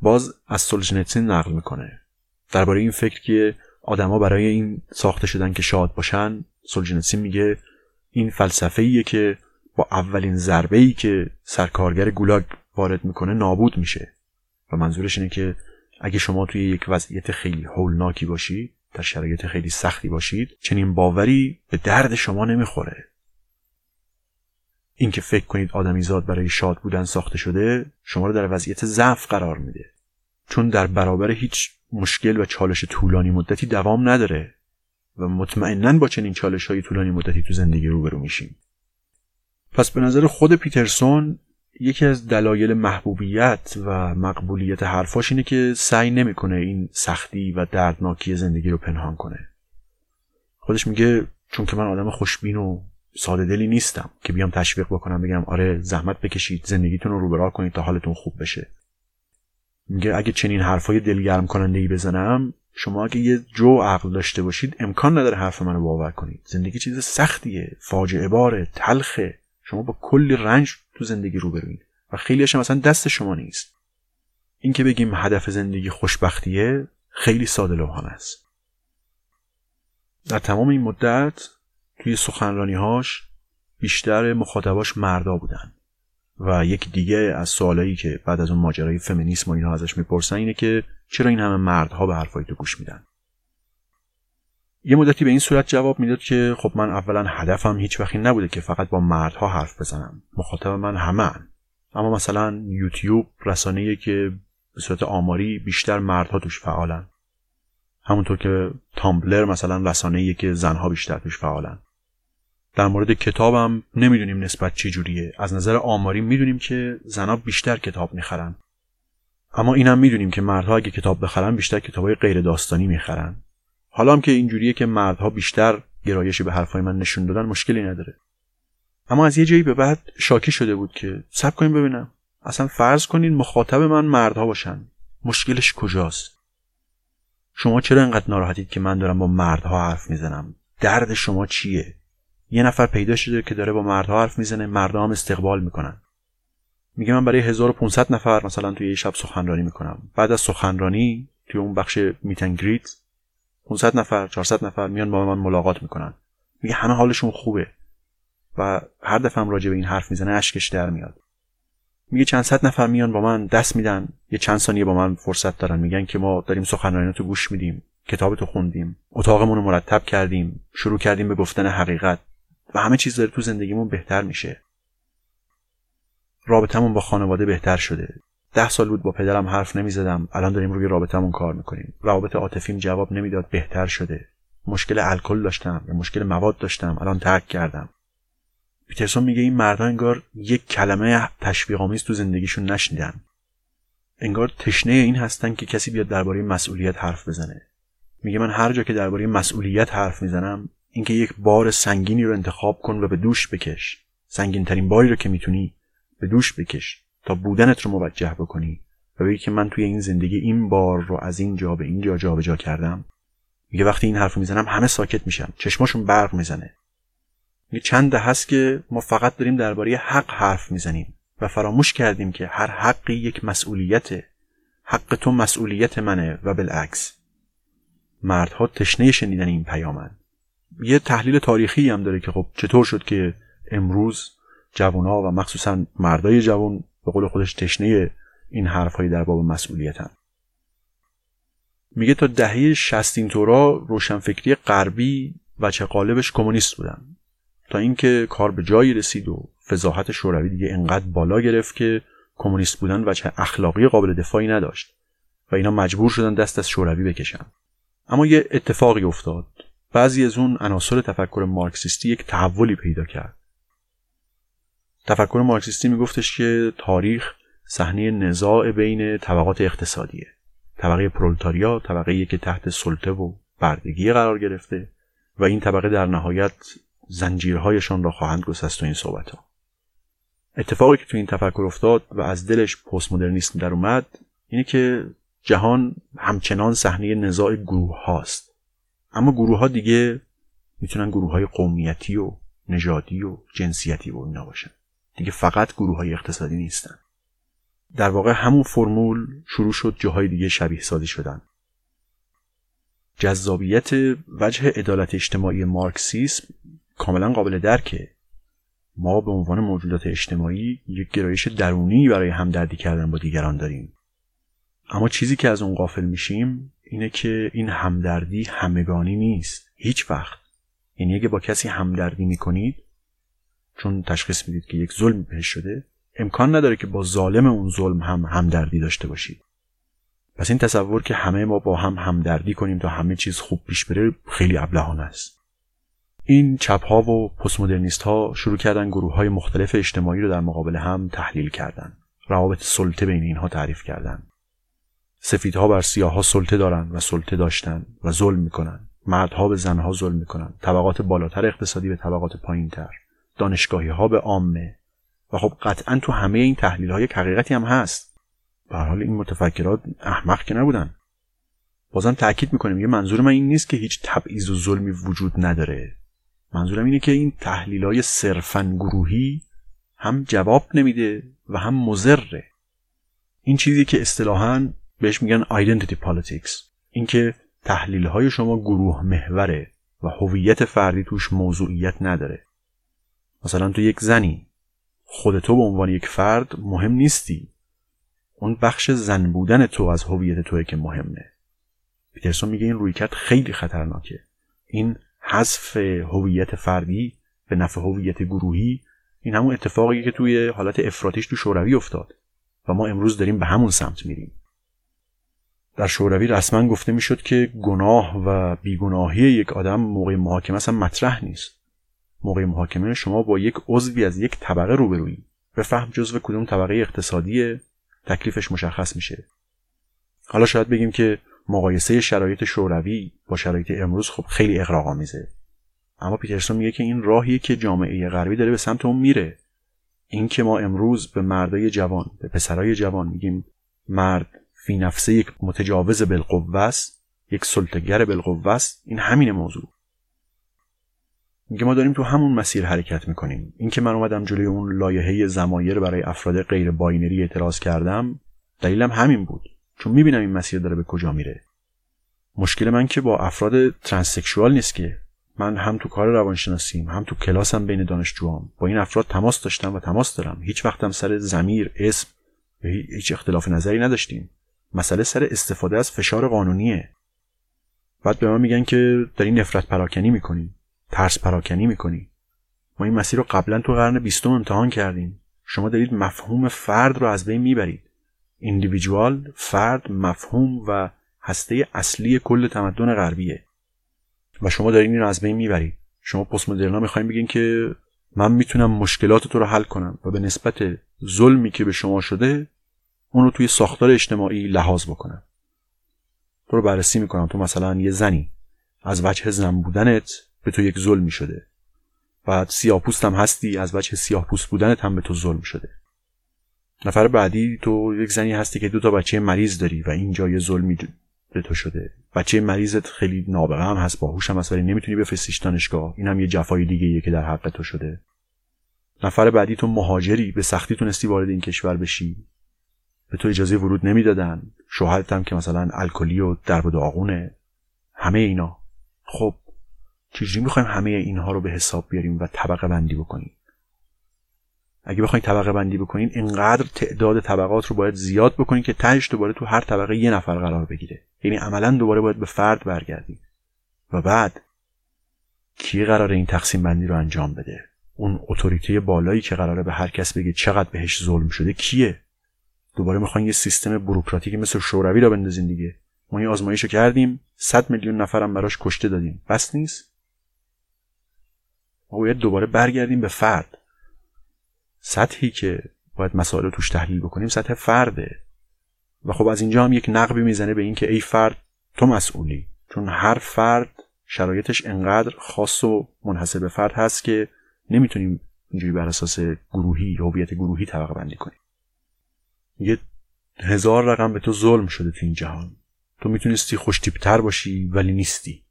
باز از سولجنتسین نقل می‌کنه. درباره این فکر که آدما برای این ساخته شدن که شاد باشن سولجنتسین میگه این فلسفه ایه که با اولین ضربه ای که سرکارگر گولاگ وارد می‌کنه نابود میشه. و منظورش اینه که اگه شما توی یک وضعیت خیلی هولناکی باشید در شرایط خیلی سختی باشید چنین باوری به درد شما نمی‌خوره. اینکه فکر کنید آدمیزاد برای شاد بودن ساخته شده شما رو در وضعیت ضعف قرار میده. چون در برابر هیچ مشکل و چالش طولانی مدتی دوام نداره و مطمئنا با چنین چالش های طولانی مدتی تو زندگی روبرو میشیم. پس به نظر خود پیترسون یکی از دلایل محبوبیت و مقبولیت حرفاش اینه که سعی نمی‌کنه این سختی و دردناکی زندگی رو پنهان کنه. خودش میگه چون که من آدم خوشبین و ساده دلی نیستم که بیام تشویق بکنم بگم آره زحمت بکشید زندگیتون رو رو کنید تا حالتون خوب بشه. میگه اگه چنین حرفای دلگرم کننده ای بزنم شما اگه یه جو عقل داشته باشید امکان نداره حرف منو باور کنید. زندگی چیز سختیه فاجعه باره تلخه. شما با کلی رنج تو زندگی روبروید و خیلیش هم اصلا دست شما نیست. اینکه بگیم هدف زندگی خوشبختیه خیلی ساده لوحانه است. در تمام این مدت توی سخنرانیهاش بیشتر مخاطباش مردا بودن. و یک دیگه از سوالایی که بعد از اون ماجرای فمینیسم و اینها ازش می‌پرسن اینه که چرا این همه مردها به حرفای تو گوش میدن؟ یه مدتی به این صورت جواب می‌داد که خب من اولا هدفم هیچ وقتی نبوده که فقط با مردها حرف بزنم. مخاطب من همه اما مثلا یوتیوب رسانه‌ای که به صورت آماری بیشتر مردها توش فعالن. همونطور که تامبلر مثلا رسانه‌ای که زنها بیشتر توش فعالن. در مورد کتابم نمی‌دونیم نسبت چی جوریه. از نظر آماری می‌دونیم که زنها بیشتر کتاب می‌خرن. اما اینم می‌دونیم که مردها اگه کتاب بخرن بیشتر کتابای غیر داستانی می‌خرن. حالا هم که اینجوریه که مردها بیشتر گرایشی به حرفای من نشون دادن مشکلی نداره. اما از یه جایی به بعد شاکی شده بود که سب کنیم ببینم. اصلا فرض کنین مخاطب من مردها باشن. مشکلش کجاست؟ شما چرا انقدر ناراحتید که من دارم با مردها حرف می‌زنم؟ درد شما چیه؟ یه نفر پیدا شده که داره با مردها حرف می‌زنه مردها هم استقبال می‌کنن. میگه من برای 1500 نفر مثلا توی یه شب سخنرانی می‌کنم. بعد از سخنرانی توی اون بخش میتنگریت 500 نفر 400 نفر میان با من ملاقات می‌کنن. میگه همه حالشون خوبه. و هر دفعه هم راجع به این حرف می‌زنه اشکش در میاد. میگه چند صد نفر میان با من دست میدن. یه چند ثانیه با من فرصت دارن. میگن که ما داریم سخنرانیاتو گوش میدیم. کتابتو خوندیم. اتاقمون رو مرتب کردیم. شروع کردیم به گفتن حقیقت. و همه چیز داره تو زندگیمون بهتر میشه. رابطمون با خانواده بهتر شده. ده سال بود با پدرم حرف نمی‌زدم. الان داریم روی رابطمون کار می‌کنیم. روابط عاطفیم جواب نمی‌داد. بهتر شده. مشکل الکل داشتم. یا مشکل مواد داشتم. الان ترک کردم. پیترسون میگه این مردها انگار یک کلمه تشویقآمیز تو زندگیشون نشنیدن. انگار تشنه این هستن که کسی بیاد درباره مسئولیت حرف بزنه. میگه من هر جا که درباره مسئولیت حرف می‌زنم اینکه یک بار سنگینی رو انتخاب کن و به دوش بکش. سنگین ترین باری رو که می‌تونی به دوش بکش. تا بودنت رو موجه بکنی و بگی که من توی این زندگی این بار رو از این جا به این جا جابجا کردم. میگه وقتی این حرف می‌زنم همه ساکت میشن. چشماشون برق می‌زنه. میگه چند هست که ما فقط داریم درباره حق حرف می‌زنیم و فراموش کردیم که هر حقی یک مسئولیته. حق تو مسئولیت منه و بالعکس. مردها تشنه شنیدن این پیامن. یه تحلیل تاریخی هم داره که خب چطور شد که امروز جوانها و مخصوصا مردای جوان به قول خودش تشنه این حرفهایی در باب مسئولیتن. میگه تا دهه شستین تورا روشنفکری غربی و چه قالبش کمونیست بودن. تا اینکه کار به جایی رسید و فضاحت شوروی دیگه انقدر بالا گرفت که کمونیست بودن و چه اخلاقی قابل دفاعی نداشت و اینا مجبور شدن دست از شوروی بکشن. اما یه اتفاقی افتاد. بعضی از اون عناصر تفکر مارکسیستی یک تحولی پیدا کرد. تفکر مارکسیستی میگفتش که تاریخ صحنه نزاع بین طبقات اقتصادیه. طبقه پرولتاریا طبقه که تحت سلطه و بردگی قرار گرفته و این طبقه در نهایت زنجیرهایشان را خواهند گسست و این صحبت ها. اتفاقی که تو این تفکر افتاد و از دلش پست مدرنیسم در اومد اینه که جهان همچنان صحنه نزاع گروه هاست. اما گروه ها دیگه می‌تونن گروه های قومیتی و نژادی و جنسیتی و اینا باشن. دیگه فقط گروه های اقتصادی نیستن. در واقع همون فرمول شروع شد جاهای دیگه شبیه سازی شدن. جذابیت وجه عدالت اجتماعی مارکسیسم کاملا قابل درکه. ما به عنوان موجودات اجتماعی یک گرایش درونی برای همدردی کردن با دیگران داریم. اما چیزی که از اون قافل میشیم اینه که این همدردی همگانی نیست. هیچ وقت. یعنی اگه با کسی همدردی می‌کنید چون تشخیص می‌دید که یک ظلم بهش شده امکان نداره که با ظالم اون ظلم هم همدردی داشته باشید. پس این تصور که همه ما با هم همدردی کنیم تا همه چیز خوب پیش بره خیلی ابلهانه است. این چپ ها و پست مدرنیست ها شروع کردن گروه های مختلف اجتماعی رو در مقابل هم تحلیل کردن. روابط سلطه بین اینها تعریف کردن. سفیدها بر سیاهها سلطه دارن و سلطه داشتن و ظلم می‌کنن. مردها به زنها ظلم می‌کنن. طبقات بالاتر اقتصادی به طبقات پایینتر. دانشگاهی ها به عامه. و خب قطعا تو همه این تحلیل های حقیقتی هم هست. به حال این متفکرات احمق که نبودن. بازم تاکید می‌کنیم یه منظور من این نیست که هیچ تبعیض و ظلمی وجود نداره. منظورم اینه که این تحلیل های صرفا گروهی هم جواب نمیده و هم مزره این چیزی که اصطلاحا بهش میگن identity politics. اینکه تحلیل های شما گروه محوره و هویت فردی توش موضوعیت نداره. مثلا تو یک زنی. خود تو به عنوان یک فرد مهم نیستی. اون بخش زن بودن تو از هویت توی که مهمه. پیترسون میگه این رویکرد خیلی خطرناکه. این حذف هویت فردی به نفع هویت گروهی این همون اتفاقی که توی حالت افراتیش تو شوروی افتاد. و ما امروز داریم به همون سمت میریم. در شوروی رسما گفته می‌شد که گناه و بیگناهی یک آدم موقع محاکمه اصلا مطرح نیست. موقع محاکمه شما با یک عضوی از یک طبقه روبرویی. فهم جزو کدوم طبقه اقتصادی تکلیفش مشخص میشه. حالا شاید بگیم که مقایسه شرایط شوروی با شرایط امروز خب خیلی آمیزه اما پیترسون میگه که این راهیه که جامعه غربی داره به سمت اون میره. این که ما امروز به مردای جوان به پسرای جوان میگیم مرد فی نفسه یک متجاوز بالقوه است یک سلطه‌گر بالقوه است این همین موضوع. میگه ما داریم تو همون مسیر حرکت می‌کنیم. اینکه من اومدم جلوی اون لایحه ضمایر برای افراد غیر binary اعتراض کردم دلیلم همین بود. چون می‌بینم این مسیر داره به کجا میره. مشکل من که با افراد transsexual نیست که. من هم تو کار روانشناسیم هم تو کلاسم بین دانشجوام. با این افراد تماس داشتم و تماس دارم. هیچ وقتم سر زمیر اسم هیچ اختلاف نظری نداشتیم. مسئله سر استفاده از فشار قانونیه. بعد به ما میگن که داری نفرت پراکنی می‌کنی ترس پراکنی می‌کنی. ما این مسیر رو قبلا تو قرن بیستم امتحان کردیم. شما دارید مفهوم فرد رو از بین می‌برید. ایندیویدوال فرد مفهوم و هسته اصلی کل تمدن غربیه. و شما دارین این رو از بین می‌برید. شما پست مدرنا می‌خوایم بگین که من می‌تونم مشکلات تو رو حل کنم و به نسبت ظلمی که به شما شده اون رو توی ساختار اجتماعی لحاظ بکنم. تو رو بررسی می‌کنم. تو مثلا یه زنی. از وجه زن بودنت به تو یک ظلمی شده. بعد سیاپوست هم هستی از وجه سیاپوست بودنت هم به تو ظلم شده. نفر بعدی تو یک زنی هستی که دو تا بچه مریض داری و اینجا یه ظلمی به تو شده. بچه مریضت خیلی نابغه هم هست باهوش هم هست ولی نمی‌تونی بفرستیش دانشگاه. این هم یه جفای دیگه که در حق تو شده. نفر بعدی تو مهاجری. به سختی تونستی وارد این کشور بشی. به تو اجازه ورود نمی‌دادن. شوهرت هم که مثلا الکلی و درب داغونه همه اینا. خب چجوری می‌خوایم همه اینها رو به حساب بیاریم و طبقه بندی بکنیم؟ اگه بخواید طبقه بندی بکنین اینقدر تعداد طبقات رو باید زیاد بکنین که تهش دوباره تو هر طبقه یه نفر قرار بگیره. یعنی عملا دوباره باید به فرد برگردیم و بعد کی قرار این تقسیم بندی رو انجام بده؟ اون اتوریته بالایی که قراره به هر کس بگه چقدر بهش ظلم شده کیه؟ دوباره می‌خواین یه سیستم بروکراتیکی مثل شوروی رو بندازین دیگه. ما این آزمایش رو کردیم 100 میلیون نفرم براش کشته دادیم. بس نیست؟ ما باید دوباره برگردیم به فرد. سطحی که باید مسائل رو توش تحلیل بکنیم سطح فرده. و خب از اینجا هم یک نقبی می‌زنه به اینکه ای فرد تو مسئولی. چون هر فرد شرایطش انقدر خاص و منحصر به فرد هست که نمی‌تونیم اینجوری بر اساس گروهی هویت گروهی طبقه بندی کنیم. یه هزار رقم به تو ظلم شده تو این جهان. تو می‌تونستی خوشتیپتر باشی ولی نیستی.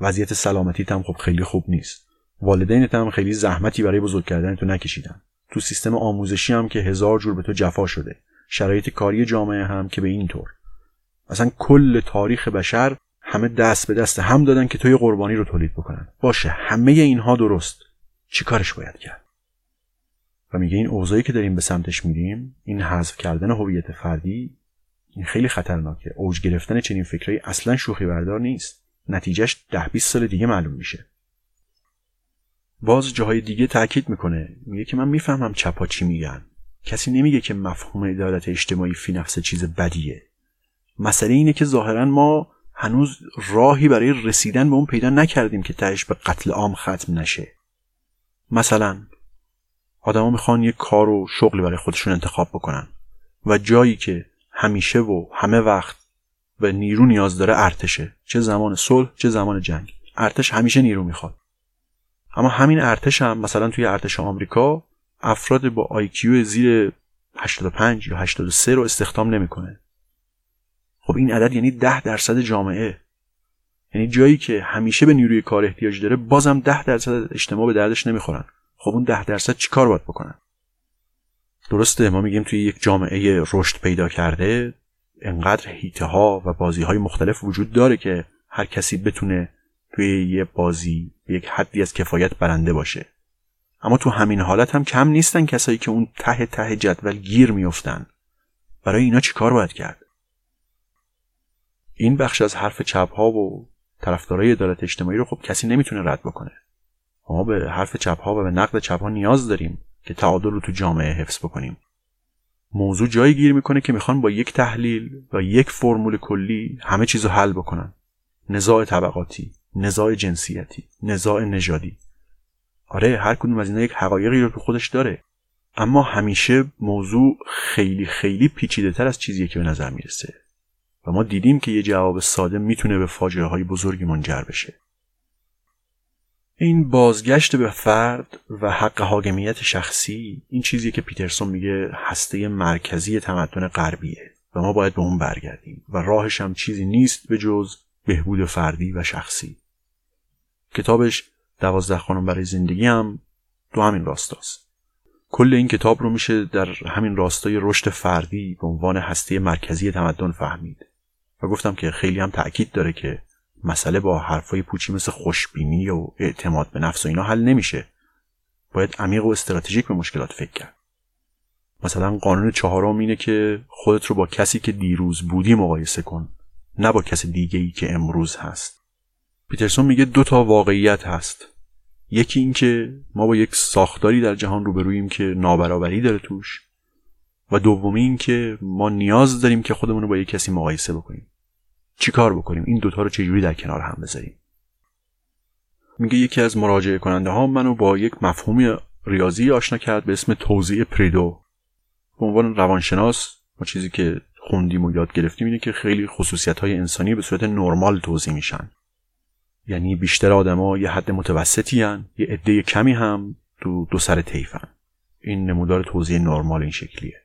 وضعیت سلامتیت هم خب خیلی خوب نیست. والدینت هم خیلی زحمتی برای بزرگ کردن تو نکشیدن. تو سیستم آموزشی هم که هزار جور به تو جفا شده. شرایط کاری جامعه هم که به این طور. اصلا کل تاریخ بشر همه دست به دست هم دادن که توی قربانی رو تولید بکنن. باشه همه اینها درست. چی کارش باید کرد؟ و میگه این اوضاعی که داریم به سمتش میریم این حذف کردن هویت فردی این خیلی خطرناکه. اوج گرفتن چنین فکرایی اصلا شوخی بردار نیست. نتیجهش ده 20 سال دیگه معلوم میشه. باز جاهای دیگه تاکید می‌کنه. میگه که من می‌فهمم چپا چی میگن. کسی نمیگه که مفهوم عدالت اجتماعی فی نفس چیز بدیه. مسئله اینه که ظاهرا ما هنوز راهی برای رسیدن به اون پیدا نکردیم که تهش به قتل عام ختم نشه. مثلا آدما می‌خوان یه کار و شغلی برای خودشون انتخاب بکنن و جایی که همیشه و همه وقت به نیرو نیاز داره ارتشه. چه زمان صلح چه زمان جنگ. ارتش همیشه نیرو می‌خواد. اما همین ارتش هم مثلا توی ارتش آمریکا افراد با آیکیو زیر 85 یا 83 رو استخدام نمی‌کنه. خب این عدد یعنی 10 درصد جامعه. یعنی جایی که همیشه به نیروی کار احتیاج داره بازم 10 درصد اجتماع به دردش نمی‌خورن. خب اون 10 درصد چیکار باید بکنن؟ درسته ما میگیم توی یک جامعه رشد پیدا کرده انقدر هیته ها و بازی های مختلف وجود داره که هر کسی بتونه توی یه بازی یک حدی از کفایت برنده باشه. اما تو همین حالت هم کم نیستن کسایی که اون ته ته جدول گیر میفتن برای اینا چی کار باید کرد؟ این بخش از حرف چپ ها و طرفدارای عدالت اجتماعی رو خب کسی نمی‌تونه رد بکنه. ما به حرف چپ ها و به نقد چپ ها نیاز داریم که تعادل رو تو جامعه حفظ بکنیم. موضوع جایی گیر می‌کنه که می‌خوان با یک تحلیل و یک فرمول کلی همه چیز حل بکنن. نزاع طبقاتی. نزاع جنسیتی نزاع نژادی. آره هر کدوم از اینا یک حقایقی رو تو خودش داره. اما همیشه موضوع خیلی خیلی پیچیده تر از چیزی که به نظر می‌رسه. و ما دیدیم که یه جواب ساده می‌تونه به فاجعه های بزرگی منجر بشه. این بازگشت به فرد و حق حاکمیت شخصی این چیزی که پیترسون میگه هسته مرکزی تمدن غربیه و ما باید به اون برگردیم. و راهش هم چیزی نیست به جز بهبود فردی و شخصی. کتابش دوازده خانم برای زندگی هم تو همین راستاست. کل این کتاب رو میشه در همین راستای رشد فردی به عنوان هسته مرکزی تمدن فهمید. و گفتم که خیلی هم تأکید داره که مسئله با حرفای پوچی مثل خوشبینی و اعتماد به نفس و اینا حل نمیشه. باید عمیق و استراتژیک به مشکلات فکر کرد. مثلا قانون چهارم اینه که خودت رو با کسی که دیروز بودی مقایسه کن نه با کسی دیگه ای که امروز هست. پیترسون میگه دو تا واقعیت هست. یکی این که ما با یک ساختاری در جهان روبروییم که نابرابری داره توش و دومی این که ما نیاز داریم که خودمون رو با یک کسی مقایسه بکنیم. چی کار بکنیم؟ این دوتا رو چجوری در کنار هم بذاریم؟ میگه یکی از مراجعه کننده ها منو با یک مفهومی ریاضی آشنا کرد به اسم توزیع پریدو. به عنوان روانشناس ما چیزی که خوندیم و یاد گرفتیم اینه که خیلی خصوصیت های انسانی به صورت نرمال توضیح میشن. یعنی بیشتر آدما یه حد متوسطی هن. یه عده کمی هم تو دو سر طیفن. این نمودار توضیح نرمال این شکلیه.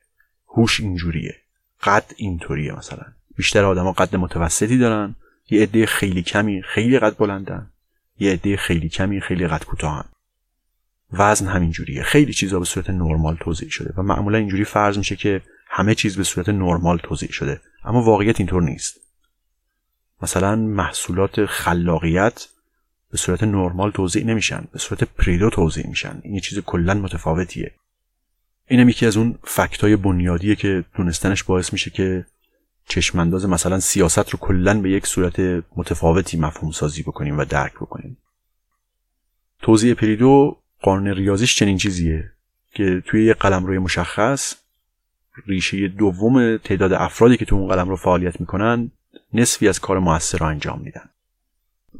هوش اینجوریه. قد اینطوریه مثلا. بیشتر آدما قد متوسطی دارن یه عده خیلی کمی خیلی قد بلندن یه عده خیلی کمی خیلی قد کوتاهن. وزن همینجوریه. خیلی چیزا به صورت نرمال توضیح شده و معمولا اینجوری فرض میشه که همه چیز به صورت نرمال توضیح شده اما واقعیت اینطور نیست. مثلا محصولات خلاقیت به صورت نرمال توضیح نمیشن به صورت پریدو توضیح میشن. این یه چیز کلا متفاوتیه. اینم یکی از اون فکتای بنیادیه که دونستنش باعث میشه که چشمانداز مثلا سیاست رو کلا به یک صورت متفاوتی مفهوم سازی بکنیم و درک بکنیم. توضیح پریدو قانون ریاضیش چنین چیزیه که توی یک قلم روی مشخص ریشه دوم تعداد افرادی که تو اون قلم رو فعالیت می‌کنن نصفی از کار موثر رو انجام میدن.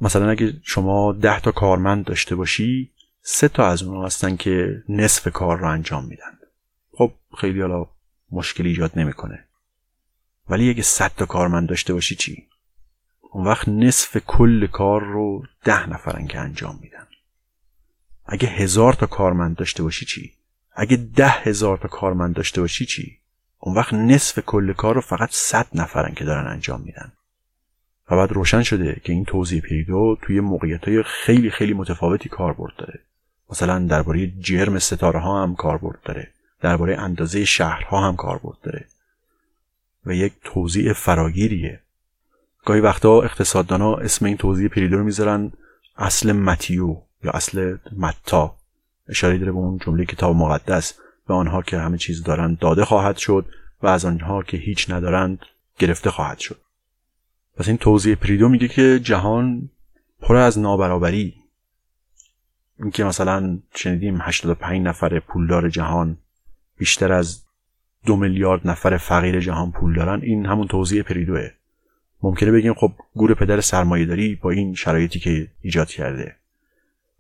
مثلا اگه شما ده تا کارمند داشته باشی سه تا از اونها هستن که نصف کار رو انجام میدن. خب خیلی حالا مشکلی ایجاد نمی‌کنه. ولی اگه صد تا کارمند داشته باشی چی؟ اون وقت نصف کل کار رو ده نفرن که انجام میدن. اگه هزار تا کارمند داشته باشی چی؟ اگه ده هزار تا کارمند داشته باشی چی؟ اون وقت نصف کل کار رو فقط صد نفرن که دارن انجام میدن. و بعد روشن شده که این توضیح پیدو توی موقعیت های خیلی خیلی متفاوتی کاربرد داره. مثلا درباره جرم ستاره ها هم کاربرد داره. درباره اندازه شهرها هم کاربرد داره. و یک توضیح فراگیریه. گاهی وقتا اقتصاددانا اسم این توضیح پریدو رو می‌ذارن اصل متیو یا اصل متا. اشاره داره به اون جمله کتاب مقدس. به آنها که همه چیز دارند داده خواهد شد و از آنها که هیچ ندارند گرفته خواهد شد. پس این توضیح پریدو میگه که جهان پر از نابرابری. اینکه مثلا شنیدیم 85 نفر پولدار جهان بیشتر از دو میلیارد نفر فقیر جهان پول دارن این همون توضیح پریدوه. ممکنه بگیم خب گور پدر سرمایه داری با این شرایطی که ایجاد کرده.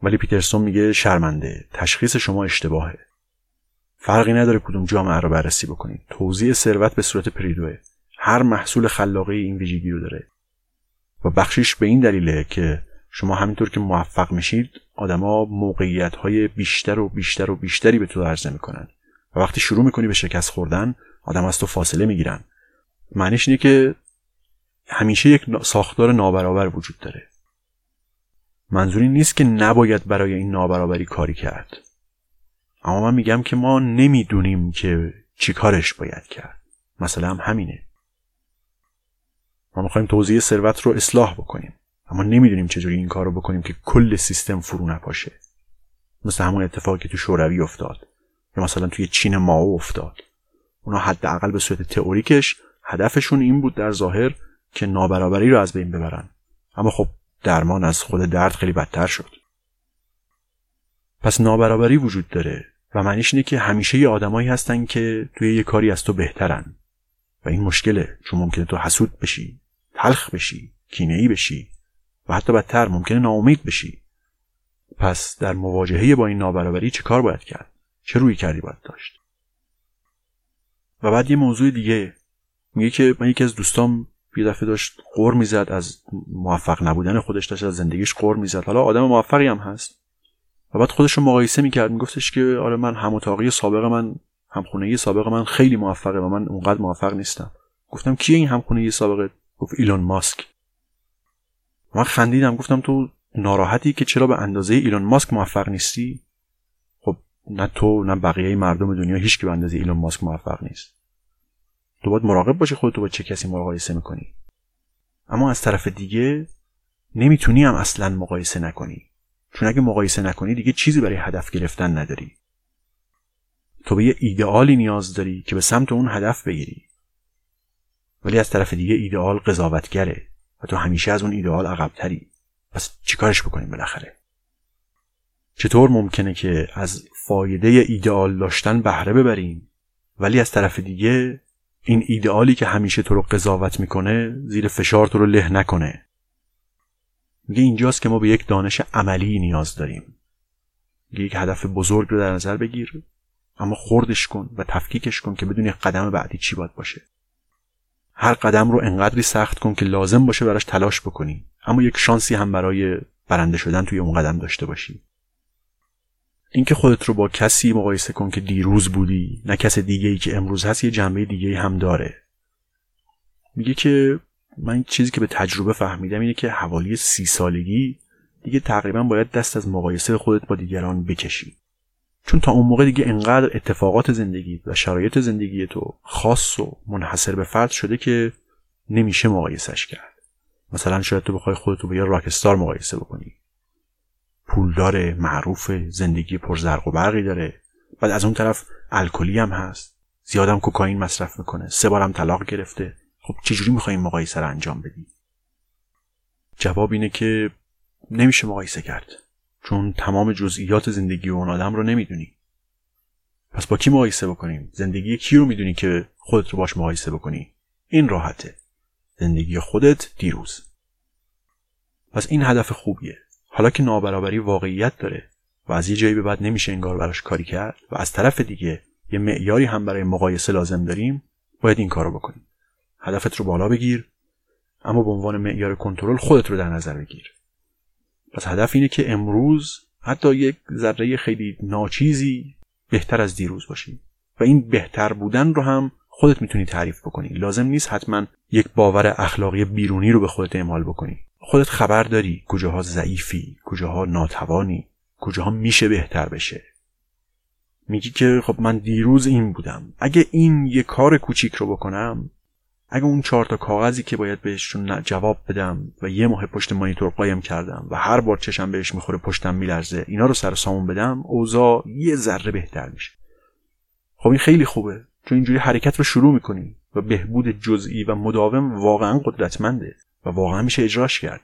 ولی پیترسون میگه شرمنده تشخیص شما اشتباهه. فرقی نداره کدوم جامعه رو بررسی بکنید توضیح ثروت به صورت پریدوه هر محصول خلاقه این ویژگی رو داره. و بخشیش به این دلیله که شما همینطور که موفق میشید آدما موقعیت های بیشتر و بیشتر و بیشتری به تو عرضه می‌کنن. و وقتی شروع می‌کنی به شکست خوردن آدم از تو فاصله می‌گیرن. معنیش اینه که همیشه یک ساختار نابرابر وجود داره. منظوری نیست که نباید برای این نابرابری کاری کرد. اما من میگم که ما نمی‌دونیم که چی کارش باید کرد. مثلا هم همینه. ما می‌خوایم توضیح ثروت رو اصلاح بکنیم. اما نمی‌دونیم چجوری این کار رو بکنیم که کل سیستم فرو نپاشه. مثل همون اتفاقی که تو شوروی افتاد. یا مثلا توی چین ماو افتاد. اونا حداقل به صورت تئوریکش هدفشون این بود در ظاهر که نابرابری رو از بین ببرن. اما خب درمان از خود درد خیلی بدتر شد. پس نابرابری وجود داره و معنیش اینه که همیشه یه آدمایی هستن که توی یه کاری از تو بهترن. و این مشکله. چون ممکنه تو حسود بشی تلخ بشی کینه‌ای بشی و حتی بدتر ممکنه ناامید بشی. پس در مواجهه با این نابرابری چه کار باید کرد؟ چه روی کردی باید داشت؟ و بعد یه موضوع دیگه. میگه که من یکی از دوستام یه دفعه داشت قور می‌زد از موفق نبودن خودش داشت از زندگیش قور می‌زد. حالا آدم موفقی هم هست. و بعد خودش رو مقایسه می‌کرد. میگفتش که آره من هم اتاقی سابق من همخونگی سابق من خیلی موفقه و من اونقدر موفق نیستم. گفتم کیه این همخونگی سابقه؟ گفت ایلون ماسک. من خندیدم. گفتم تو ناراحتی که چرا به اندازه ایلون ماسک موفق نیستی؟ خب نه تو نه بقیه مردم دنیا هیچ که به اندازه ایلون ماسک موفق نیست. تو باید مراقب باشی خودتو با چه کسی مقایسه می‌کنی. اما از طرف دیگه نمی‌تونی هم اصلا مقایسه نکنی. چون اگه مقایسه نکنی دیگه چیزی برای هدف گرفتن نداری. تو به یه ایدئالی نیاز داری که به سمت اون هدف بگیری. ولی از طرف دیگه ایدئال قضاوتگره و تو همیشه از اون ایدئال عقبتری. پس چیکارش بکنیم بالاخره؟ چطور ممکنه که از فایده ایدئال داشتن بهره ببریم ولی از طرف دیگه این ایدئالی که همیشه تو رو قضاوت می‌کنه زیر فشار تو رو له نکنه؟ میگه اینجاست که ما به یک دانش عملی نیاز داریم. میگه یک هدف بزرگ رو در نظر بگیر اما خوردش کن و تفکیکش کن که بدونی قدم بعدی چی باید باشه. هر قدم رو انقدری سخت کن که لازم باشه براش تلاش بکنی. اما یک شانسی هم برای برنده شدن توی اون قدم داشته باشی. اینکه خودت رو با کسی مقایسه کن که دیروز بودی نه کس دیگه ای که امروز هست یه جنبه دیگه هم داره. میگه که من چیزی که به تجربه فهمیدم اینه که حوالی سی سالگی دیگه تقریبا باید دست از مقایسه خودت با دیگران بکشی. چون تا اون موقع دیگه انقدر اتفاقات زندگی و شرایط زندگی تو خاص و منحصر به فرد شده که نمیشه مقایسش کرد. مثلا شاید تو بخوای خودت رو با یه راکستار مقایسه بکنی. پولدار معروف زندگی پرزرق و برقی داره. بعد از اون طرف الکلی هم هست. زیادم کوکائین مصرف می‌کنه. سه بارم طلاق گرفته. خب چجوری می‌خوای این مقایسه رو انجام بدی؟ جواب اینه که نمیشه مقایسه کرد چون تمام جزئیات زندگی اون آدم رو نمی‌دونی. پس با کی مقایسه بکنیم؟ زندگی کی رو می‌دونی که خودت رو باش مقایسه بکنی؟ این راحته. زندگی خودت دیروز. پس این هدف خوبیه. حالا که نابرابری واقعیت داره و از یه جایی به بعد نمیشه انگار براش کاری کرد و از طرف دیگه یه معیاری هم برای مقایسه لازم داریم باید این کارو بکنیم. هدفت رو بالا بگیر اما به عنوان معیار کنترل خودت رو در نظر بگیر. پس هدف اینه که امروز حتی یک ذره خیلی ناچیزی بهتر از دیروز باشی. و این بهتر بودن رو هم خودت می‌تونی تعریف بکنی. لازم نیست حتما یک باور اخلاقی بیرونی رو به خودت اعمال بکنی. خودت خبر داری کجاها ضعیفی کجاها ناتوانی کجاها میشه بهتر بشه. میگی که خب من دیروز این بودم. اگه این یه کار کوچیک رو بکنم اگه اون چهار تا کاغذی که باید بهشون جواب بدم و یه ماه پشت مانیتور قایم کردم و هر بار چشم بهش می‌خوره پشتم میلرزه اینا رو سر سامون بدم اوضاع یه ذره بهتر میشه. خب این خیلی خوبه چون اینجوری حرکت رو شروع می‌کنی و بهبود جزئی و مداوم واقعا قدرتمنده و واقعا میشه اجراش کرد.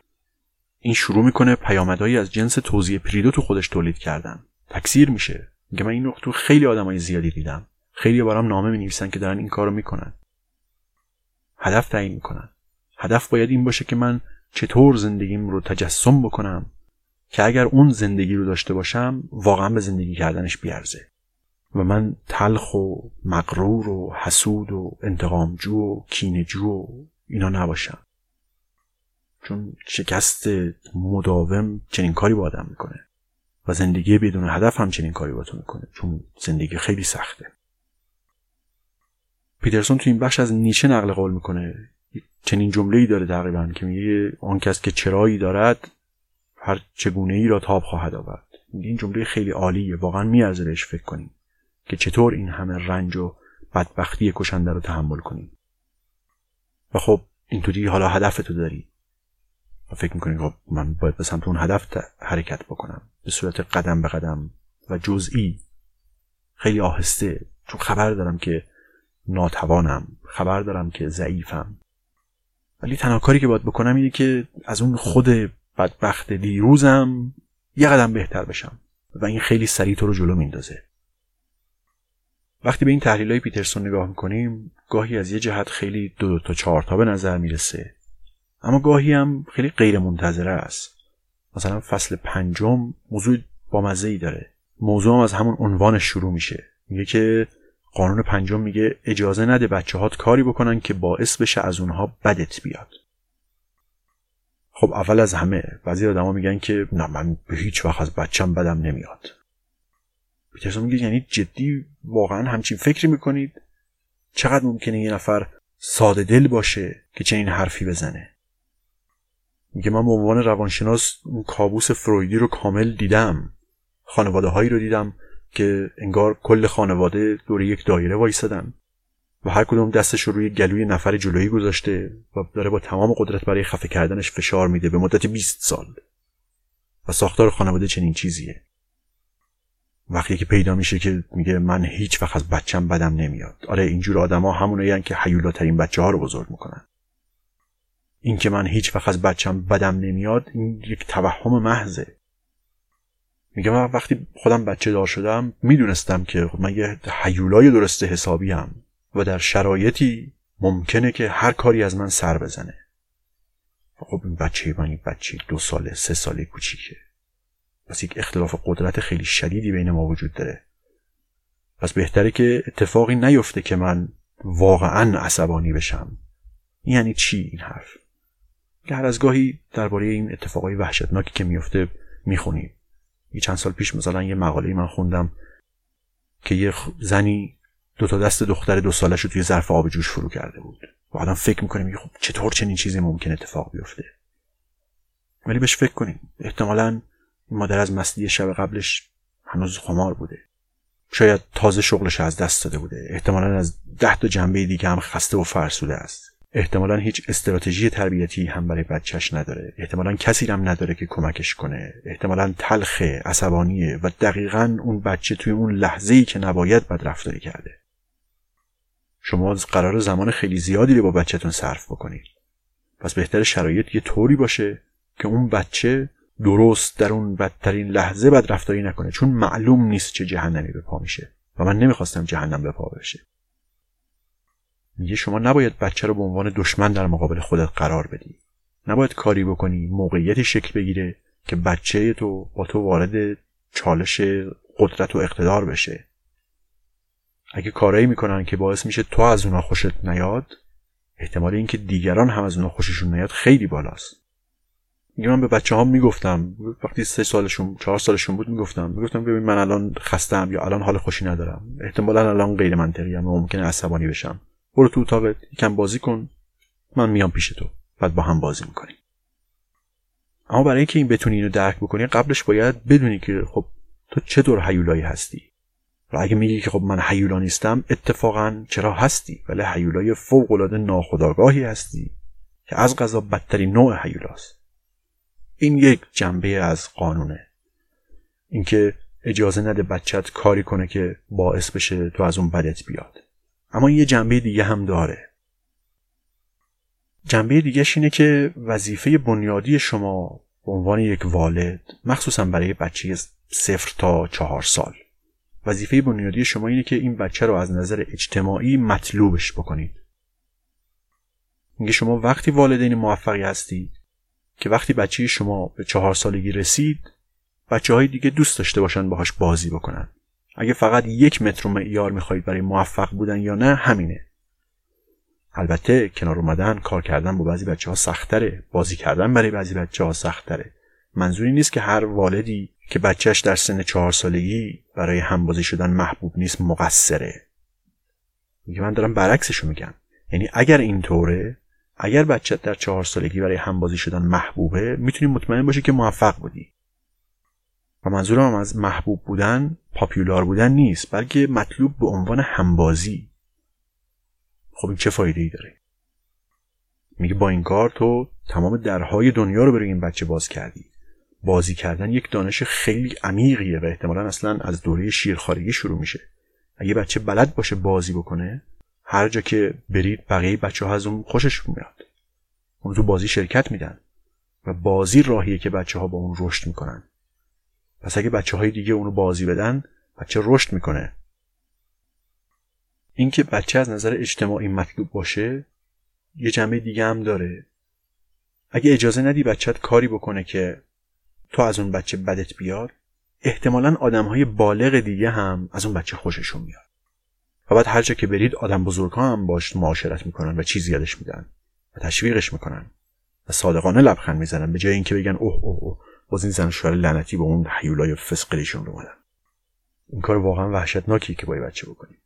این شروع می‌کنه پیامدهایی از جنس توزیع پریدو تو خودش تولید کردن. تکثیر میشه. میگه من این تو خیلی آدمای زیادی دیدم. خیلی برام نامه می نویسن که دارن این کارو می‌کنن. هدف تعیین می‌کنن. هدف باید این باشه که من چطور زندگیم رو تجسم بکنم که اگر اون زندگی رو داشته باشم واقعا به زندگی کردنش بیارزه. و من تلخ و مغرور و حسود و انتقامجو و کینجو و اینا نباشم. چون شکست مداوم چنین کاری با آدم می‌کنه. و زندگی بدون هدف هم چنین کاری با تو می‌کنه. چون زندگی خیلی سخته. پیترسون تو این بخش از نیچه نقل قول می‌کنه. چنین جمله ای داره تقریبا که میگه آن کس که چرایی دارد هر چگونه ای را تاب خواهد آورد. این جمله خیلی عالیه واقعا میارزه فکر کنیم که چطور این همه رنج و بدبختی کشنده رو تحمل کنیم. و خب اینطوری حالا هدف تو داری. و فکر می‌کنی خب من باید به سمت اون هدف حرکت بکنم. به صورت قدم به قدم و جزئی. خیلی آهسته. چون خبر دارم که ناتوانم. خبر دارم که ضعیفم. ولی تنها کاری که باید بکنم اینه که از اون خود بدبخت دیروزم یه قدم بهتر بشم و این خیلی سریع تو رو جلو میندازه. وقتی به این تحلیل های پیترسون نگاه می‌کنیم گاهی از یه جهت خیلی دو, دو تا چهار تا به نظر می‌رسه. اما گاهی هم خیلی غیر منتظره است. مثلا فصل پنجم موضوع با مزه ای داره. موضوع هم از همون عنوانش شروع میشه. میگه که قانون پنجم میگه اجازه نده بچه هات کاری بکنن که باعث بشه از اونها بدت بیاد. خب اول از همه بعضی آدما میگن که نه من به هیچ وقت از بچم بدم نمیاد. پیترسون میگه یعنی جدی واقعا همچین فکری می‌کنید؟ چقدر ممکنه یه نفر ساده دل باشه که چنین حرفی بزنه؟ میگه من به عنوان روانشناس اون کابوس فرویدی رو کامل دیدم. خانواده هایی رو دیدم. که انگار کل خانواده دور یک دایره وایسادن و هر کدوم دستش رو روی گلوی نفر جلویی گذاشته و داره با تمام قدرت برای خفه کردنش فشار میده به مدت 20 سال. و ساختار خانواده چنین چیزیه. وقتی که پیدا میشه که میگه من هیچ وقت از بچم بدم نمیاد. آره اینجور آدما همونایی که حیولاترین بچه ها رو بزرگ می‌کنن. این که من هیچ وقت از بچم بدم نمیاد این یک توهم محضه. میگه من وقتی خودم بچه دار شدم می‌دونستم که من یه حیولای درست حسابی هم و در شرایطی ممکنه که هر کاری از من سر بزنه. خب این بچه من این بچه دو ساله سه ساله کوچیکه. پس یک اختلاف قدرت خیلی شدیدی بین ما وجود داره. پس بهتره که اتفاقی نیفته که من واقعا عصبانی بشم. یعنی چی این حرف؟ هر از گاهی درباره این اتفاقای وحشتناکی که میفته می‌خونیم. یه چند سال پیش مثلا یه مقاله من خوندم که یه زنی دو تا دست دختر دو سالش رو توی ظرف آب جوش فرو کرده بود. و آدم فکر می‌کنه میگه خب چطور چنین چیزی ممکن اتفاق بیفته؟ ولی بهش فکر کنیم. احتمالا مادر از مستی شب قبلش هنوز خمار بوده. شاید تازه شغلش از دست داده بوده. احتمالا از ده تا جنبه دیگه هم خسته و فرسوده است. احتمالا هیچ استراتژی تربیتی هم برای بچهش نداره. احتمالا کسی هم نداره که کمکش کنه. احتمالا تلخ عصبانیه و دقیقا اون بچه توی اون لحظه ای که نباید بد رفتاری کرده. شما قرار زمان خیلی زیادی رو با بچهتون صرف بکنید. پس بهتر شرایط یه طوری باشه که اون بچه درست در اون بدترین لحظه بد رفتاری نکنه چون معلوم نیست چه جهنمی به پا میشه. و من نمی‌خواستم جهنم به پا بشه. میگه شما نباید بچه رو به عنوان دشمن در مقابل خودت قرار بدی. نباید کاری بکنی موقعیتی شکل بگیره که بچه تو با تو وارد چالش قدرت و اقتدار بشه. اگه کارایی می‌کنن که باعث میشه تو از اونا خوشت نیاد احتمال اینکه دیگران هم از اونها خوششون نیاد خیلی بالاست. میگه من به بچه ها می‌گفتم وقتی سه سالشون چهار سالشون بود می‌گفتم می‌گفتم ببین من الان خستم یا الان حال خوشی ندارم. احتمالا الان غیر منطقی هم ممکنه عصبانی بشم. برو تو اتاقت یکم بازی کن. من میام پیش تو. بعد با هم بازی می‌کنیم. اما برای اینکه این بتونی اینو درک بکنی قبلش باید بدونی که خب تو چه دور حیولایی هستی. و اگه میگی که خب من حیولا نیستم اتفاقا چرا هستی؟ ولی حیولای فوق العاده ناخودآگاهی هستی که از غذا بدترین نوع حیولاست این یک جنبه از قانونه. اینکه اجازه نده بچت کاری کنه که باعث بشه تو از اون بدت بیاد. اما یه جنبه دیگه هم داره. جنبه دیگهش اینه که وظیفه بنیادی شما به عنوان یک والد مخصوصا برای بچه صفر تا چهار سال. وظیفه بنیادی شما اینه که این بچه رو از نظر اجتماعی مطلوبش بکنید. میگه شما وقتی والدین موفقی هستید که وقتی بچه شما به چهار سالگی رسید بچه های دیگه دوست داشته باشن باهاش بازی بکنن. اگه فقط یک متر معیار می‌خواهید برای موفق بودن یا نه همینه. البته کنار اومدن کار کردن با بعضی بچه ها سختره. بازی کردن برای بعضی بچه ها سختره. منظوری نیست که هر والدی که بچهش در سن چهار سالگی برای همبازی شدن محبوب نیست مقصره. میگه من دارم برعکسشو میگم. یعنی اگر اینطوره اگر بچه در چهار سالگی برای همبازی شدن محبوبه می‌تونی مطمئن باشی که موفق بودی. و منظورم از محبوب بودن پاپیولار بودن نیست بلکه مطلوب به عنوان همبازی. خب این چه فایده ای داره؟ میگه با این کار تو تمام درهای دنیا رو برای این بچه باز کردی. بازی کردن یک دانش خیلی عمیقیه و احتمالا اصلا از دوره شیرخارگی شروع میشه. اگه بچه بلد باشه بازی بکنه هر جا که برید بقیه بچه ها از اون خوشش میاد. اون تو بازی شرکت میدن و بازی راهیه که بچه ها با اون رشد می‌کنن. پس اگه بچه های دیگه اونو بازی بدن بچه رشد می‌کنه. اینکه بچه از نظر اجتماعی مطلوب باشه یه جنبه دیگه هم داره. اگه اجازه ندی بچت کاری بکنه که تو از اون بچه بدت بیاد احتمالا آدم های بالغ دیگه هم از اون بچه خوششون میاد. و بعد هر جا که برید آدم بزرگ ها هم باش معاشرت می‌کنن و چیزی یادش میدن و تشویقش می‌کنن و صادقانه لبخند می‌زنن به جای اینکه بگن اوه اوه اوه. باز این زن شوهر لعنتی با اون حیولای فسقلیشون اومدن. این کار واقعا وحشتناکی که با بچه بکنیم.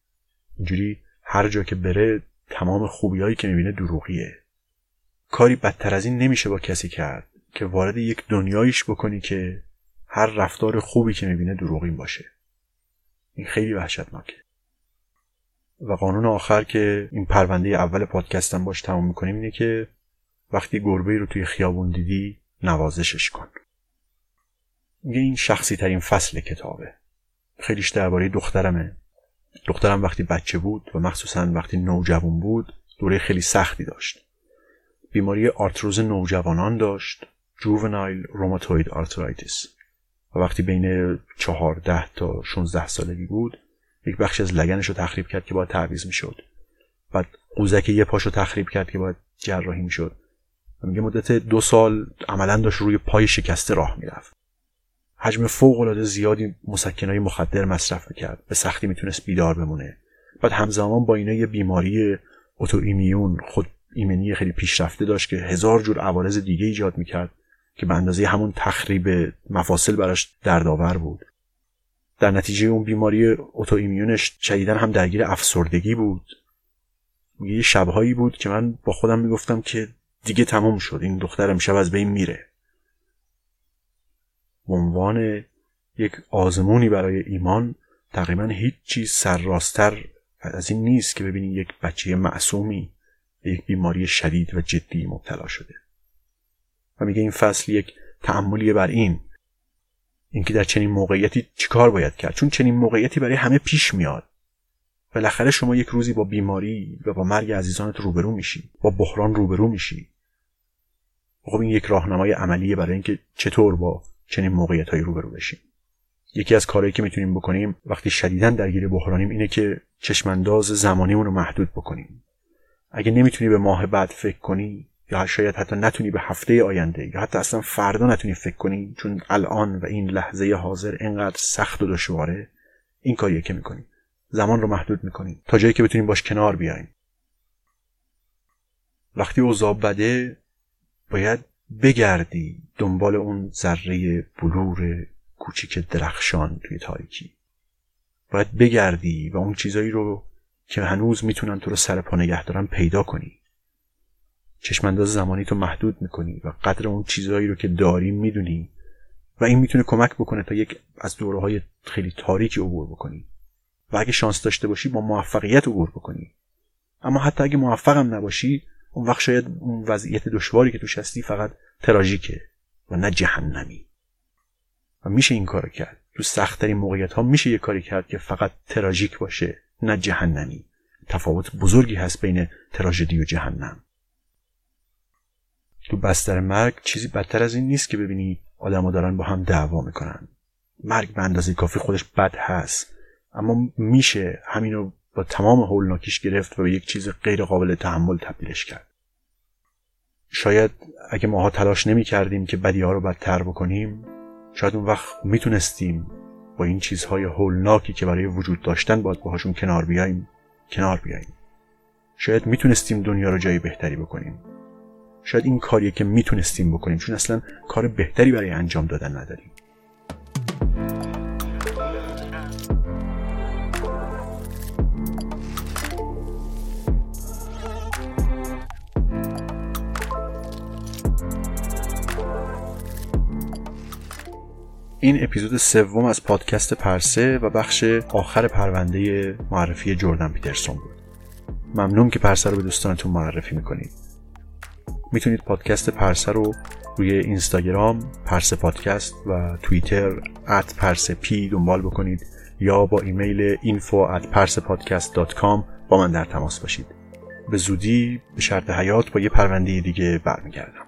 اینجوری هر جا که بره تمام خوبیایی که می‌بینه دروغیه. کاری بدتر از این نمیشه با کسی کرد که وارد یک دنیایش بکنی که هر رفتار خوبی که می‌بینه دروغین باشه. این خیلی وحشتناکه. و قانون آخر که این پرونده اول پادکستم باش تمام می‌کنیم اینه که وقتی گربه رو توی خیابون دیدی نوازشش کن. میگه این شخصی ترین فصل کتابه. خیلیش درباره دخترمه. دخترم وقتی بچه بود و مخصوصا وقتی نوجوان بود دوره خیلی سختی داشت. بیماری آرتروز نوجوانان داشت juvenile rheumatoid arthritis. و وقتی بین چهارده تا 16 سالگی بود یک بخش از لگنش رو تخریب کرد که باید تعویض می‌شد. بعد قوزک یه پاش رو تخریب کرد که باید جراحی می‌شد. و میگه مدت دو سال عملا داشت روی پای شکسته راه می‌رفت. حجم فوق العاده زیادی مسکنهای مخدر مصرف می‌کرد. به سختی می‌تونست بیدار بمونه. بعد همزمان با اینا یه بیماری اتو ایمیون خود ایمنی خیلی پیشرفته داشت که هزار جور عوارض دیگه ایجاد می‌کرد که به اندازه همون تخریب مفاصل براش دردآور بود. در نتیجه اون بیماری اتو ایمیونش شدیدا هم درگیر افسردگی بود. یه شبهایی بود که من با خودم می‌گفتم که دیگه تمام شد. این دختر امشب از بین میره. عنوان یک آزمونی برای ایمان تقریبا هیچ چیز سرراستر از این نیست که ببینی یک بچه معصومی به یک بیماری شدید و جدی مبتلا شده. و میگه این فصل یک تعملی بر این اینکه در چنین موقعیتی چیکار باید کرد؟ چون چنین موقعیتی برای همه پیش میاد. بالاخره شما یک روزی با بیماری و با مرگ عزیزانت روبرو میشی با بحران روبرو میشی. خب این یک راهنمای عملیه برای اینکه چطور با چنین موقعیت هایی روبرو بشیم. یکی از کارهایی که می‌تونیم بکنیم وقتی شدیدا درگیر بحرانیم اینه که چشمانداز زمانیمون رو محدود بکنیم. اگه نمی‌تونی به ماه بعد فکر کنی یا شاید حتی نتونی به هفته آینده یا حتی اصلا فردا نتونی فکر کنی چون الان و این لحظه حاضر اینقدر سخت و دشواره این کاریه که می‌کنیم. زمان رو محدود می‌کنیم. تا جایی که بتونیم باش کنار بیایم. وقتی اوضاع بده باید بگردی دنبال اون ذره بلور کوچیک درخشان توی تاریکی. باید بگردی و اون چیزایی رو که هنوز می‌تونن تو رو سر پا نگه دارن پیدا کنی. چشمانداز زمانی تو محدود می‌کنی و قدر اون چیزایی رو که داری می‌دونی و این می‌تونه کمک بکنه تا یک از دوره های خیلی تاریکی عبور بکنی. و اگه شانس داشته باشی با موفقیت عبور بکنی. اما حتی اگه موفقم نباشی اون وقت شاید اون وضعیت دشواری که توش هستی فقط تراژیکه و نه جهنمی. و میشه این کارو کرد. تو سختترین موقعیت ها میشه یه کاری کرد که فقط تراژیک باشه نه جهنمی. تفاوت بزرگی هست بین تراژدی و جهنم. تو بستر مرگ چیزی بدتر از این نیست که ببینی آدما دارن با هم دعوا می‌کنن. مرگ به اندازه کافی خودش بد هست. اما میشه همینو با تمام هولناکیش گرفت و به یک چیز غیر قابل تحمل تبدیلش کرد. شاید اگه ماها تلاش نمی کردیم که بدی ها رو بدتر بکنیم شاید اون وقت می‌تونستیم با این چیزهای هولناکی که برای وجود داشتن باید باهاشون کنار بیاییم کنار بیاییم. شاید می‌تونستیم دنیا رو جای بهتری بکنیم. شاید این کاریه که می‌تونستیم بکنیم چون اصلا کار بهتری برای انجام دادن نداریم. این اپیزود سوم از پادکست پرسه و بخش آخر پرونده معرفی جردن پیترسون بود. ممنون که پرسه رو به دوستانتون معرفی می‌کنید. می‌تونید پادکست پرسه رو روی اینستاگرام پرسه پادکست و توییتر ات پرسه پی دنبال بکنید یا با ایمیل info با من در تماس باشید. به زودی به شرط حیات با یه پرونده دیگه برمیگردم.